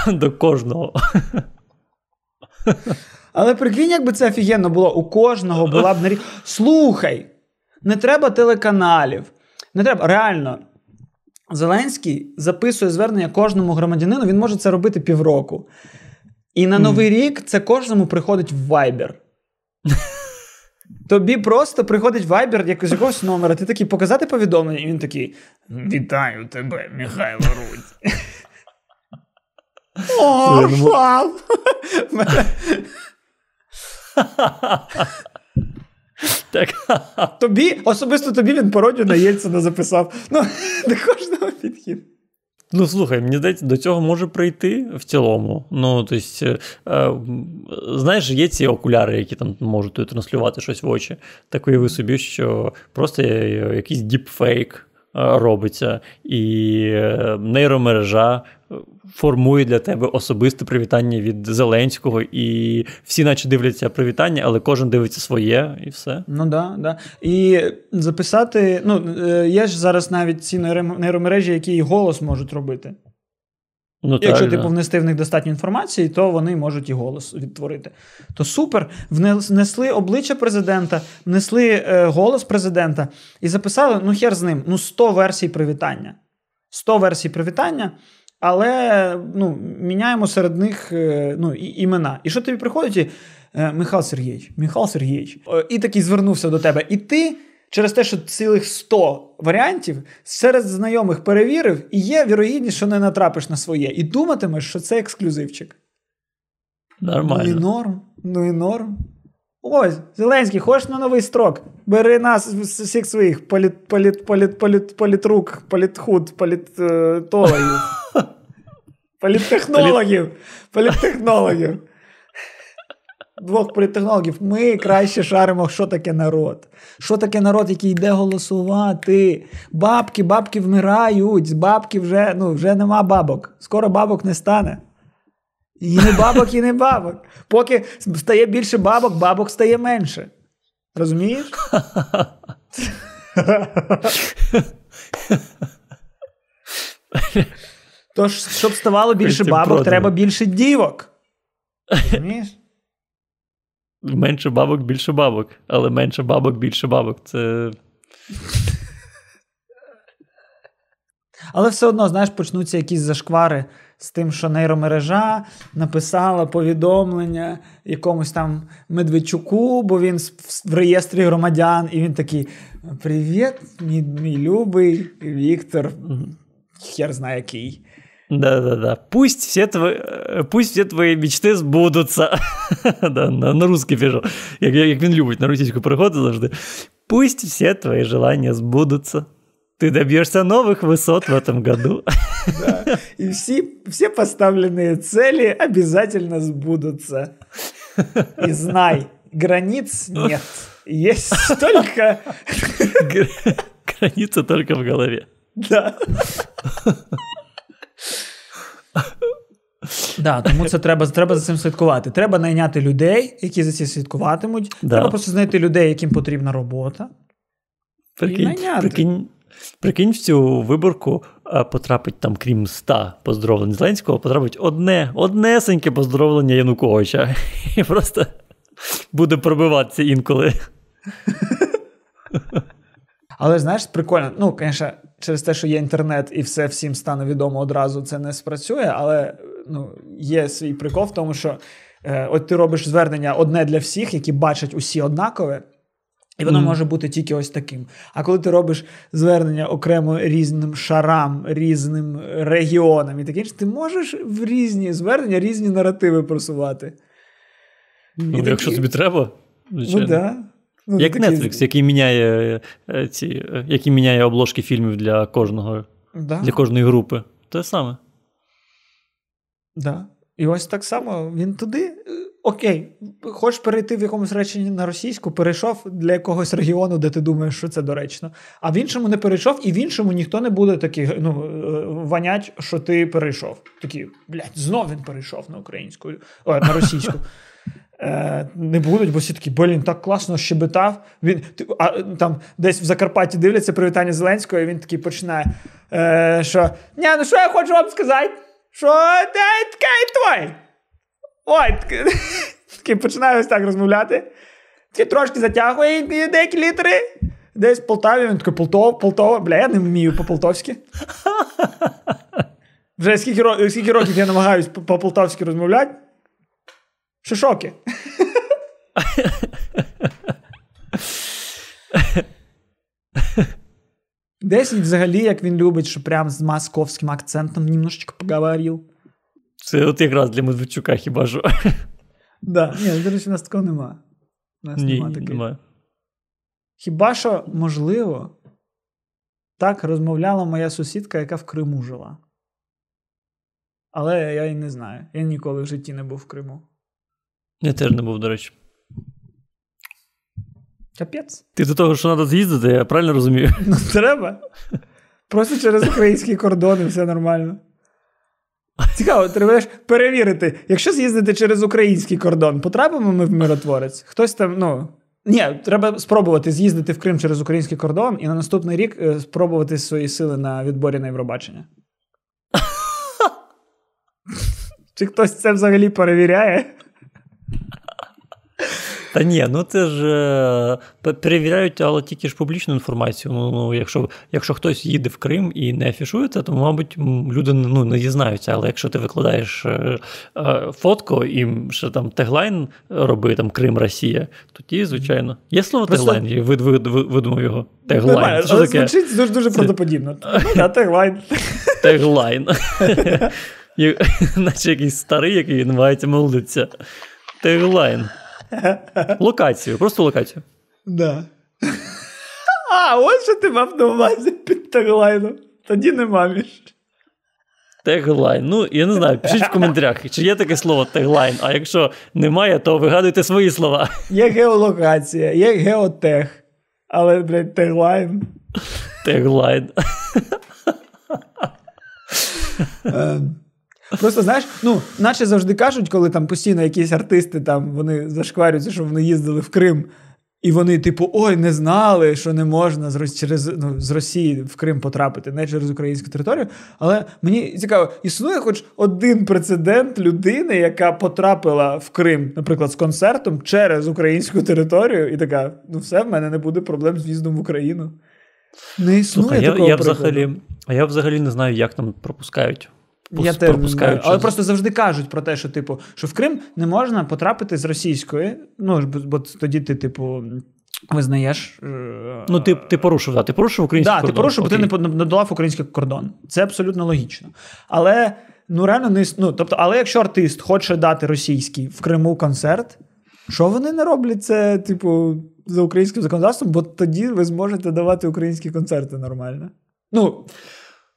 До кожного. Але прикинь, якби це офігенно було, у кожного була б на рік. Слухай, не треба телеканалів. Не треба. Реально, Зеленський записує звернення кожному громадянину, він може це робити півроку. І на Новий mm. рік це кожному приходить в Viber. Тобі просто приходить вайбер як з якогось номера, ти такий показати повідомлення, і він такий: Вітаю тебе, Михайло Рудь. О! Так. Тобі, особисто тобі він пародію на Єльцина записав. Ну, до кожного підхід. Ну, слухай, мені здається, до цього може прийти в цілому. Ну, тобто, е, знаєш, є ці окуляри, які там можуть транслювати щось в очі. Так уяви собі, що просто якийсь діпфейк робиться, і е, нейромережа формує для тебе особисте привітання від Зеленського, і всі, наче дивляться привітання, але кожен дивиться своє, і все. Ну да, да. І записати. Ну, е, є ж зараз навіть ці нейромережі, які і голос можуть робити. Ну, Якщо типу внести в них достатньо інформації, то вони можуть і голос відтворити. То супер. Внесли обличчя президента, внесли е, голос президента і записали: ну, хер з ним, ну 100 версій привітання. 100 версій привітання, але ну, міняємо серед них е, ну, і, імена. І що тобі приходить? І, е, Михайло Сергійович, Михайло Сергійович, і такий звернувся до тебе. І ти через те, що цілих 100 варіантів серед знайомих перевірив, і є вірогідність, що не натрапиш на своє. І думатимеш, що це ексклюзивчик. Нормально. Ну і норм. Ну і норм. Ось, Зеленський, хочеш на новий строк? Бери нас з всіх своїх політ, політ, політ, політ, політрук, політхуд, політологів. Політтехнологів. Політтехнологів двох політтехнологів. Ми краще шаримо, що таке народ. Що таке народ, який йде голосувати? Бабки, бабки вмирають, бабки вже ну, вже нема бабок. Скоро бабок не стане. І не бабок, і не бабок. Поки стає більше бабок, бабок стає менше. Розумієш? Тож, щоб ставало більше бабок, треба більше дівок. Розумієш? Менше бабок, більше бабок. Але менше бабок, більше бабок. Це. Але все одно, знаєш, почнуться якісь зашквари з тим, що нейромережа написала повідомлення якомусь там Медведчуку, бо він в реєстрі громадян, і він такий: Привіт, мій, мій любий Віктор, хер знає який. Да-да-да. Пусть все твої пусть все твої мечти збудуться. да, на, на русский пишу. Як, як він любить на російську переходити завжди. Пусть все твої желания збудуться. Ты добьешься новых высот в этом году. Да. И все, все поставленные цели обязательно сбудутся. И знай, границ нет. Есть только... Граница только в голове. Да. Да, тому це треба треба за цим слідкувати. Треба найняти людей, які за цим слідкуватимуть. Да. Треба просто знайти людей, яким потрібна робота. Прикинь, прикинь, Прикинь, в цю виборку потрапить там, крім ста поздоровлень Зеленського, потрапить одне, однесеньке поздоровлення Януковича. І просто буде пробиватися інколи. Але знаєш, прикольно. Ну, звісно, через те, що є інтернет і все всім стане відомо одразу, це не спрацює, але ну, є свій прикол в тому, що е, от ти робиш звернення одне для всіх, які бачать усі однакове. І воно mm. може бути тільки ось таким. А коли ти робиш звернення окремо різним шарам, різним регіонам і таке інше, ти можеш в різні звернення різні наративи просувати. Ну, і Якщо такі... тобі треба, звичайно. Ну, да. Ну, Як такі... Netflix, який міняє е, ці, е, який міняє обложки фільмів для кожного, да. для кожної групи. Те саме. Да. І ось так само він туди Окей, хочеш перейти в якомусь реченні на російську, перейшов для якогось регіону, де ти думаєш, що це доречно. А в іншому не перейшов, і в іншому ніхто не буде такий ну, е, ванять, що ти перейшов. Такі, блядь, знов він перейшов на українську, о, на російську. Е, Не будуть, бо всі такі, блін, так класно щебетав. Він а, там десь в Закарпатті дивляться привітання Зеленського, і він такий починає. е, Що ні, ну що я хочу вам сказати? Що де такий твій? Ой, такий починаю ось так розмовляти. Такий трошки затягує деякі літери. Десь в Полтаві, він такий Полтова, Полтова. Бля, я не вмію по-полтовськи. Вже скільки скільки років я намагаюсь по-полтавськи розмовляти. Шишоки. Десь взагалі, як він любить, що прям з московським акцентом немножечко поговорив. Це от якраз для Медведчука хіба що. Да. Ні, до речі, у нас такого нема. У нас Ні, нема немає. Хіба що, можливо, так розмовляла моя сусідка, яка в Криму жила. Але я і не знаю. Я ніколи в житті не був в Криму. Я теж не був, до речі. Капець. Ти до того, що треба з'їздити, я правильно розумію? Ну, треба. Просто через український кордон і все нормально. Цікаво, треба перевірити, якщо з'їздити через український кордон, потрапимо ми в миротворець? Хтось там, ну. Ні, треба спробувати з'їздити в Крим через український кордон і на наступний рік е, спробувати свої сили на відборі на Євробачення. Чи хтось це взагалі перевіряє? Та ні, ну це ж е, перевіряють, але тільки ж публічну інформацію. Ну, ну Якщо якщо хтось їде в Крим і не афішується, то, мабуть, люди ну, не дізнаються. Але якщо ти викладаєш е, е, фотку і ще там теглайн роби там Крим, Росія, тоді, звичайно, є слово Просто... теглайн, я вид, вид, вид, видумав його. Теглайн. Що але таке? Звучить дуже дуже правдоподібно. Ну, теглайн. Теглайн. Наче якийсь старий, який намагається молитися. Теглайн. Локацію, просто локацію. Да. А, ось що ти мав на увазі під теглайном. Тоді нема між. Теглайн. Ну, я не знаю, пишіть в коментарях, чи є таке слово теглайн, а якщо немає, то вигадуйте свої слова. Є геолокація, є геотех. Але, блядь, теглайн. Теглайн. Просто знаєш, ну, наче завжди кажуть, коли там постійно якісь артисти там вони зашкварюються, що вони їздили в Крим, і вони, типу, ой, не знали, що не можна з через ну, з Росії в Крим потрапити, не через українську територію. Але мені цікаво, існує хоч один прецедент людини, яка потрапила в Крим, наприклад, з концертом через українську територію, і така: ну все, в мене не буде проблем з в'їздом в Україну. Не існує Слухай, такого я, я взагалі А я взагалі не знаю, як там пропускають. Я теж не. Але просто завжди кажуть про те, що типу, що в Крим не можна потрапити з російської. Ну бо тоді ти, типу, визнаєш. Е, ну, ти ти порушив, да, ти порушив український да, кордон. Так, ти порушив, бо ти не надолав український кордон. Це абсолютно логічно. Але ну реально не ну, тобто, але якщо артист хоче дати російський в Криму концерт, що вони не роблять це, типу, за українським законодавством, бо тоді ви зможете давати українські концерти нормально. Ну,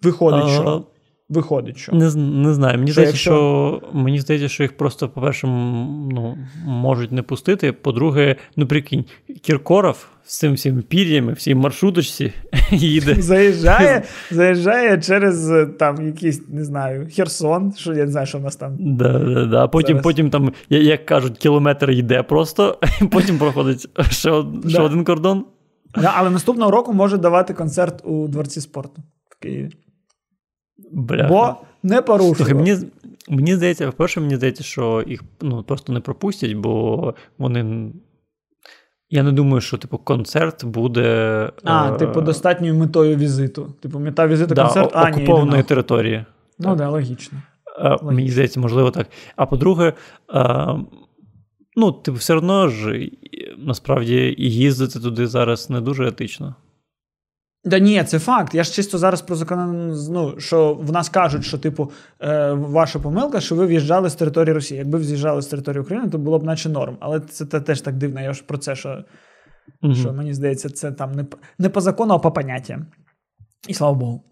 виходить, а, що. Виходить, що не не знаю. Мені здається, якщо... що мені здається, що їх просто, по-перше, ну, можуть не пустити. По-друге, ну прикинь, Кіркоров з цим всім пір'ями, всій маршруточці їде. Заїжджає заїжджає через там якийсь, не знаю, Херсон, що я не знаю, що в нас там. Да, да, да. Потім, потім там, як кажуть, кілометр йде просто, потім проходить ще, да. ще один кордон. Да, Але наступного року може давати концерт у дворці спорту в Києві. Бля. Бо не порушує. Мені мені здається, вперше, мені здається, що їх ну, просто не пропустять, бо вони. Я не думаю, що типу концерт буде. А, е... типу, достатньою метою візиту. Типу, мета візиту да, концерт а, ні, окупованої території. Ну так, да, логічно. А, логічно. Мені здається, можливо, так. А по-друге, а, ну, типу, все одно ж насправді їздити туди зараз не дуже етично. Да ні, це факт. Я ж чисто зараз про закон, ну, що в нас кажуть, що, типу, е, ваша помилка, що ви в'їжджали з території Росії. Якби в'їжджали з території України, то було б наче норм. Але це теж так дивно. Я ж про це, що угу. що мені здається, це там не не по закону, а по поняттям. І слава Богу.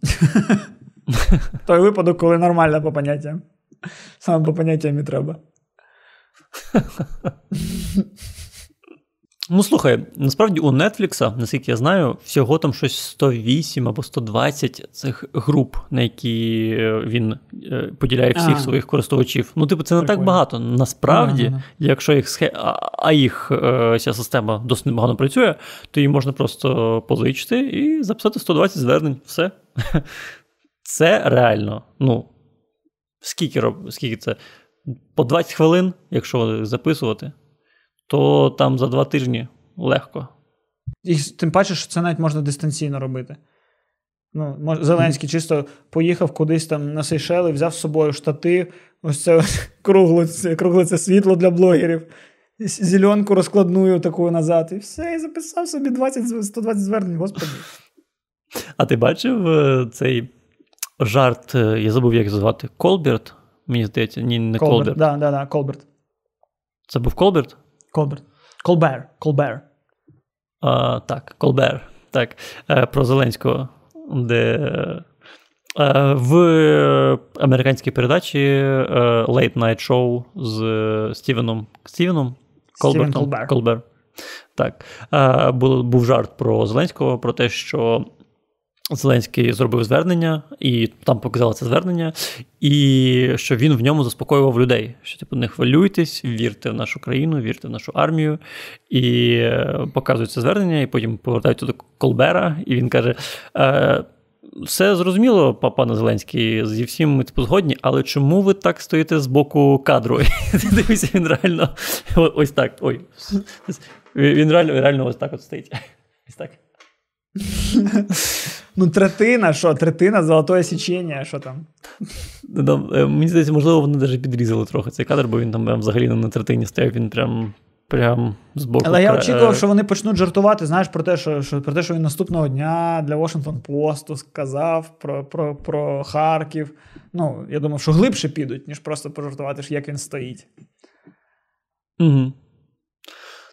Той випадок, коли нормальне по поняттям. Саме по поняттям і треба. Ну, слухай, насправді у Netflix, наскільки я знаю, всього там щось 108 або 120 цих груп, на які е, він е, поділяє всіх ага. своїх користувачів. Ну, типу, це не Прикольно. так багато. Насправді, ага. якщо їх схе... а їх е, ця система досить непогано працює, то її можна просто позичити і записати 120 звернень. Все. Це реально. Ну, скільки роб... скільки це? По 20 хвилин, якщо записувати то там за два тижні легко. І тим паче, що це навіть можна дистанційно робити. Ну, Зеленський чисто поїхав кудись там на Сейшели, взяв з собою штати, ось це кругле, кругле це світло для блогерів, зеленку розкладную таку назад, і все, і записав собі 20, 120 звернень, господи. А ти бачив е, цей жарт, е, я забув, як звати, Колберт? Мені здається, ні, не Колберт. Да, да, да, Колберт. Це був Колберт? Колберт. Колбер. Колбер. А, Так, Колбер. Так. Е, про Зеленського, де. Е, в американській передачі е, Late Night Show з Стівеном Стівеном Колбертом. Колбер. Так. Був жарт про Зеленського, про те, що Зеленський зробив звернення, і там показали це звернення, і що він в ньому заспокоював людей. Що типу не хвилюйтесь, вірте в нашу країну, вірте в нашу армію. І е, показують це звернення, і потім повертаються до Колбера, і він каже: «Е, все зрозуміло, пане Зеленський, зі всім ми типу згодні, але чому ви так стоїте з боку кадру? Дивіться, він реально ось так. Ой, він реально реально ось так от стоїть. Ось так. Ну, третина, що? Третина золотое січення, що там? Е, мені здається, можливо, вони навіть підрізали трохи цей кадр, бо він там взагалі не на третині стояв, він прям. Прям з боку. Але я очікував, що вони почнуть жартувати, знаєш, про те, що що, про те, що він наступного дня для Washington Post сказав про про, про Харків. Ну, я думав, що глибше підуть, ніж просто пожартувати, як він стоїть. Угу.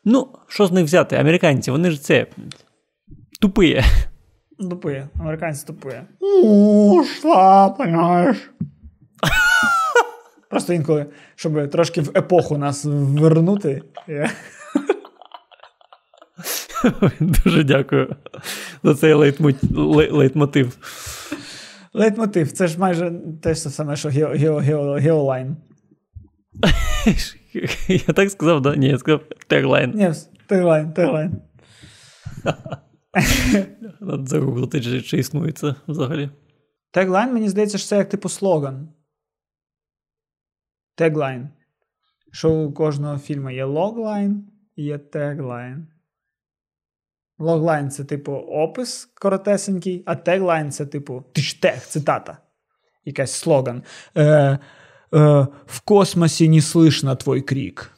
Ну, що з них взяти? Американці, вони ж це тупые. Тупые. Американці тупые. Що, понимаєш? Просто інколи, щоб трошки в епоху нас вернути. Дуже дякую за цей лейтмотив. Лейтмотив. Це ж майже те ж саме, що геолайн. Я так сказав, да? Ні, я сказав tagline. Ні, tagline, tagline. Надо загуглити, чи, чи існує це взагалі. Теглайн, мені здається, що це як типу слоган. Tagline. Що у кожного фільму є logline і є tagline. Logline це, типу, опис коротесенький, а tagline це, типу, тиштех, цитата. Якась слоган. Е, е, В космосі не слышно твой крик.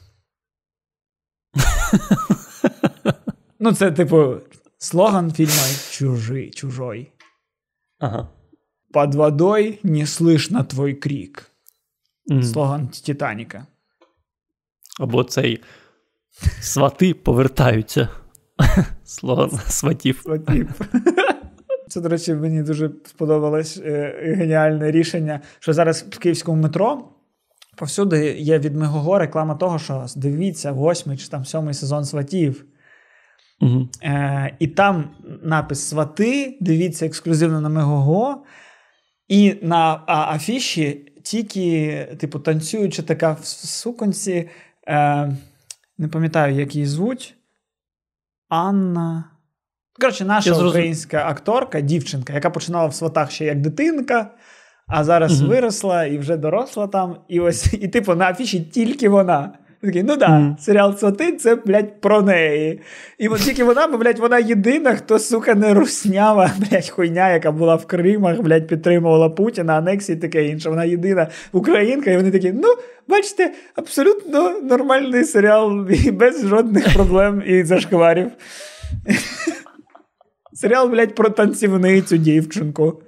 Ну, це, типу, слоган фільму Чужий, чужой. Ага. Под водой не слышно твой крик. Mm. Слоган Титаніка. Або цей свати повертаються. Слоган сватів. Сватів. Це, до речі, мені дуже сподобалось е, геніальне рішення, що зараз в київському метро повсюди є від Мегого реклама того, що дивіться, восьмий чи там сьомий сезон сватів. Угу. Е, І там напис Свати, дивіться ексклюзивно на Мегого. І на а, афіші тільки, типу, танцюючи така в суконці, е, не пам'ятаю, як її звуть. Анна. Коротше, наша Я українська зрозум... акторка, дівчинка, яка починала в сватах ще як дитинка, а зараз угу. виросла і вже доросла там. І ось, і типу, на афіші тільки вона. Такий, ну да, mm. серіал Свати це, блядь, про неї. І от тільки вона, бо, блядь, вона єдина, хто, сука, не руснява, блядь, хуйня, яка була в Кримах, блядь, підтримувала Путіна, анексії таке інше. Вона єдина українка, і вони такі, ну, бачите, абсолютно нормальний серіал і без жодних проблем і зашкварів. Серіал, блядь, про танцівницю дівчинку.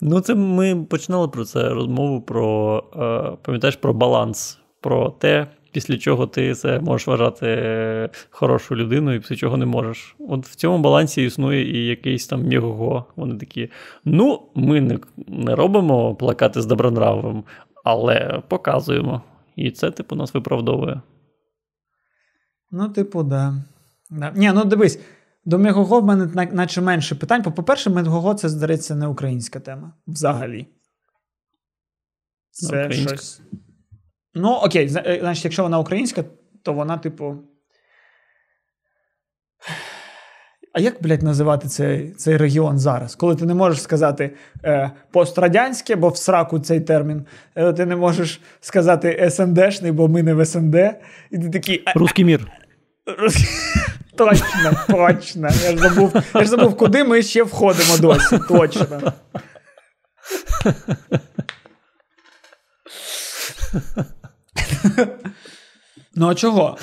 Ну, це ми починали про це розмову про, е, пам'ятаєш, про баланс, про те після чого ти це можеш вважати хорошою людиною, і після чого не можеш. От в цьому балансі існує і якийсь там мігого. Вони такі: ну, ми не, не робимо плакати з добронравим, але показуємо. І це, типу, нас виправдовує. Ну, типу, да. да. Ні, ну дивись, до Мегого в мене наче менше питань. По-перше, Мегого це, здається, не українська тема взагалі. Це щось. Ну, окей, е, значить, якщо вона українська, то вона, типу. А як, блядь, називати цей цей регіон зараз? Коли ти не можеш сказати е, пострадянське, бо в сраку цей термін, е, ти не можеш сказати СНДшний, бо ми не в СНД. І ти такий... Русський мір. Точно, точно. Я ж забув, я ж забув, куди ми ще входимо досі. Точно. Ну, а чого?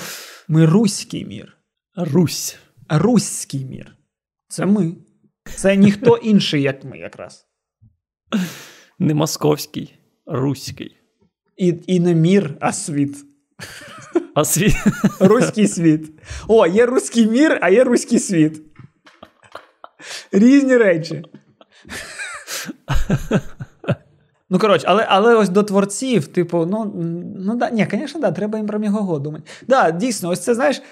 Ми руський мір. Русь. Руський мір. Це ми. Це ніхто інший, як ми, якраз. Не московський, руський. І і не мір, а світ. А світ? Руський світ. О, є руський мір, а є руський світ. Різні речі. Ну, коротше, але але ось до творців, типу, ну ну да, ні, звісно, да, треба їм про Мігого думати. Да, дійсно, ось це знаєш,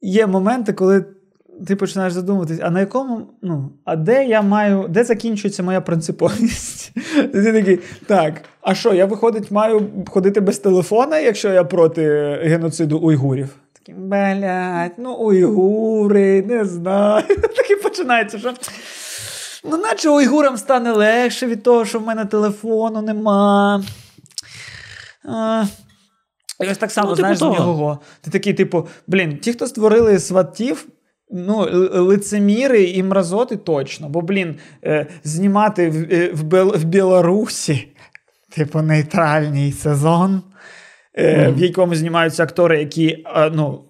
є моменти, коли ти починаєш задумуватись, а на якому, ну, а де я маю, де закінчується моя принциповість? Такий, так, а що, я виходить, маю ходити без телефона, якщо я проти геноциду уйгурів? Такий, блядь, ну уйгури, не знаю. Такий починається, що. Ну, наче уйгурам стане легше від того, що в мене телефону нема. А, І ось так само, ну, типу знаєш, з нього. Ти такий, типу, блін, ті, хто створили сватів, ну, лицеміри і мразоти точно. Бо, блін, е, знімати в, е, в, Бел, в Білорусі, типу, нейтральний сезон, е, mm. в якому знімаються актори, які, ну.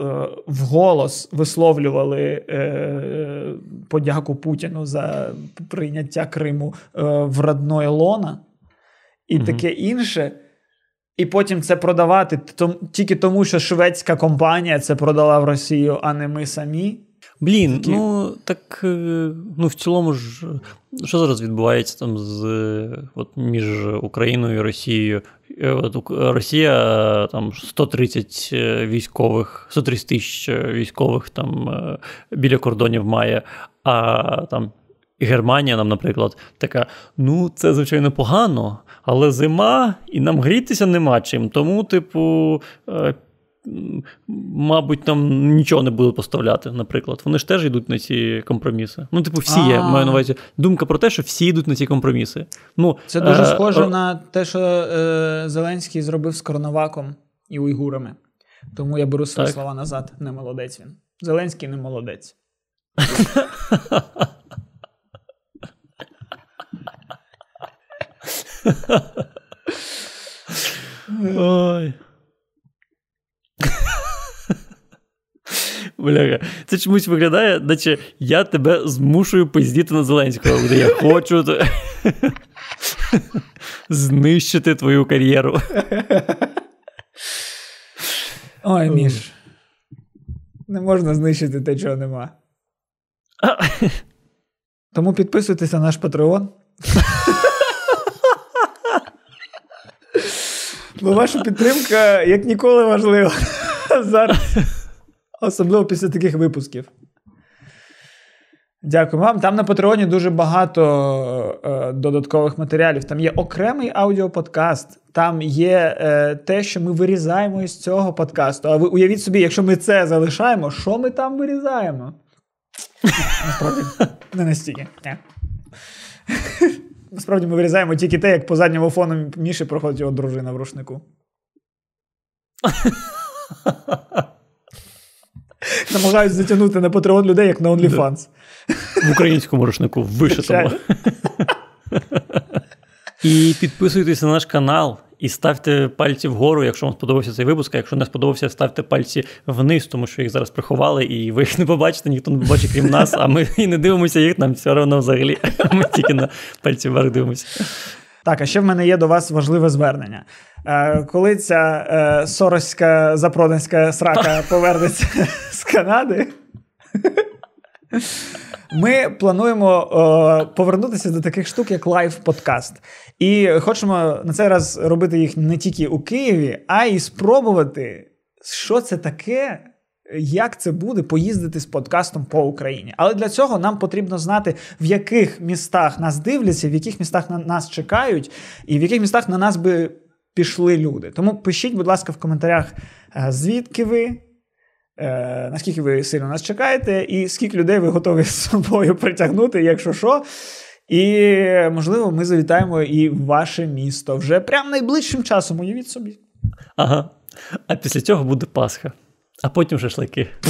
Е, вголос висловлювали е, подяку Путіну за прийняття Криму е, в родної лона і угу. таке інше. І потім це продавати тільки тому, що шведська компанія це продала в Росію, а не ми самі. Блін, Такі... ну так ну в цілому ж що зараз відбувається там з от між Україною і Росією? Е, от Росія там 130 е, військових, 130 тисяч е, військових там біля кордонів має, а там Германія нам, наприклад, така: ну, це звичайно погано, але зима, і нам грітися нема чим. Тому, типу, мабуть, там нічого не будуть поставляти, наприклад. Вони ж теж йдуть на ці компроміси. Ну, типу, всі є, маю на увазі. Думка про те, що всі йдуть на ці компроміси. Ну, Це дуже е- схоже е- на те, що е- Зеленський зробив з Коронаваком і уйгурами. Тому я беру свої слова назад. Не молодець він. Зеленський не молодець. Ой. Бляха, це чомусь виглядає, наче я тебе змушую пиздіти на Зеленського, де я хочу знищити твою кар'єру. Ой, Міш. Не можна знищити те, чого нема. Тому підписуйтесь на наш Patreon. Бо ваша підтримка як ніколи важлива зараз. Особливо після таких випусків. Дякую вам. Там на Патреоні дуже багато е, додаткових матеріалів. Там є окремий аудіоподкаст, там є е, те, що ми вирізаємо із цього подкасту. А ви уявіть собі, якщо ми це залишаємо, що ми там вирізаємо? Насправді, не настільки. Насправді ми вирізаємо тільки те, як по задньому фону Міші проходить його дружина в рушнику. Намагаюсь затягнути на патреон людей, як на OnlyFans. В українському рушнику вишитому. І підписуйтесь на наш канал. І ставте пальці вгору, якщо вам сподобався цей випуск. А якщо не сподобався, ставте пальці вниз, тому що їх зараз приховали, і ви їх не побачите, ніхто не побачить, крім нас, а ми і не дивимося їх, нам все одно взагалі. Ми тільки на пальці вверх дивимося. Так, а ще в мене є до вас важливе звернення. Е, Коли ця е, сороська запроданська срака повернеться з Канади, ми плануємо е, повернутися до таких штук, як лайв-подкаст. І хочемо на цей раз робити їх не тільки у Києві, а й спробувати, що це таке. Як це буде поїздити з подкастом по Україні? Але для цього нам потрібно знати, в яких містах нас дивляться, в яких містах на нас чекають, і в яких містах на нас би пішли люди. Тому пишіть, будь ласка, в коментарях, е, звідки ви, е, наскільки ви сильно нас чекаєте, і скільки людей ви готові з собою притягнути, якщо що. І, можливо, ми завітаємо і ваше місто вже прямо найближчим часом, уявіть собі. Ага. А після цього буде Пасха, а потім шашлики.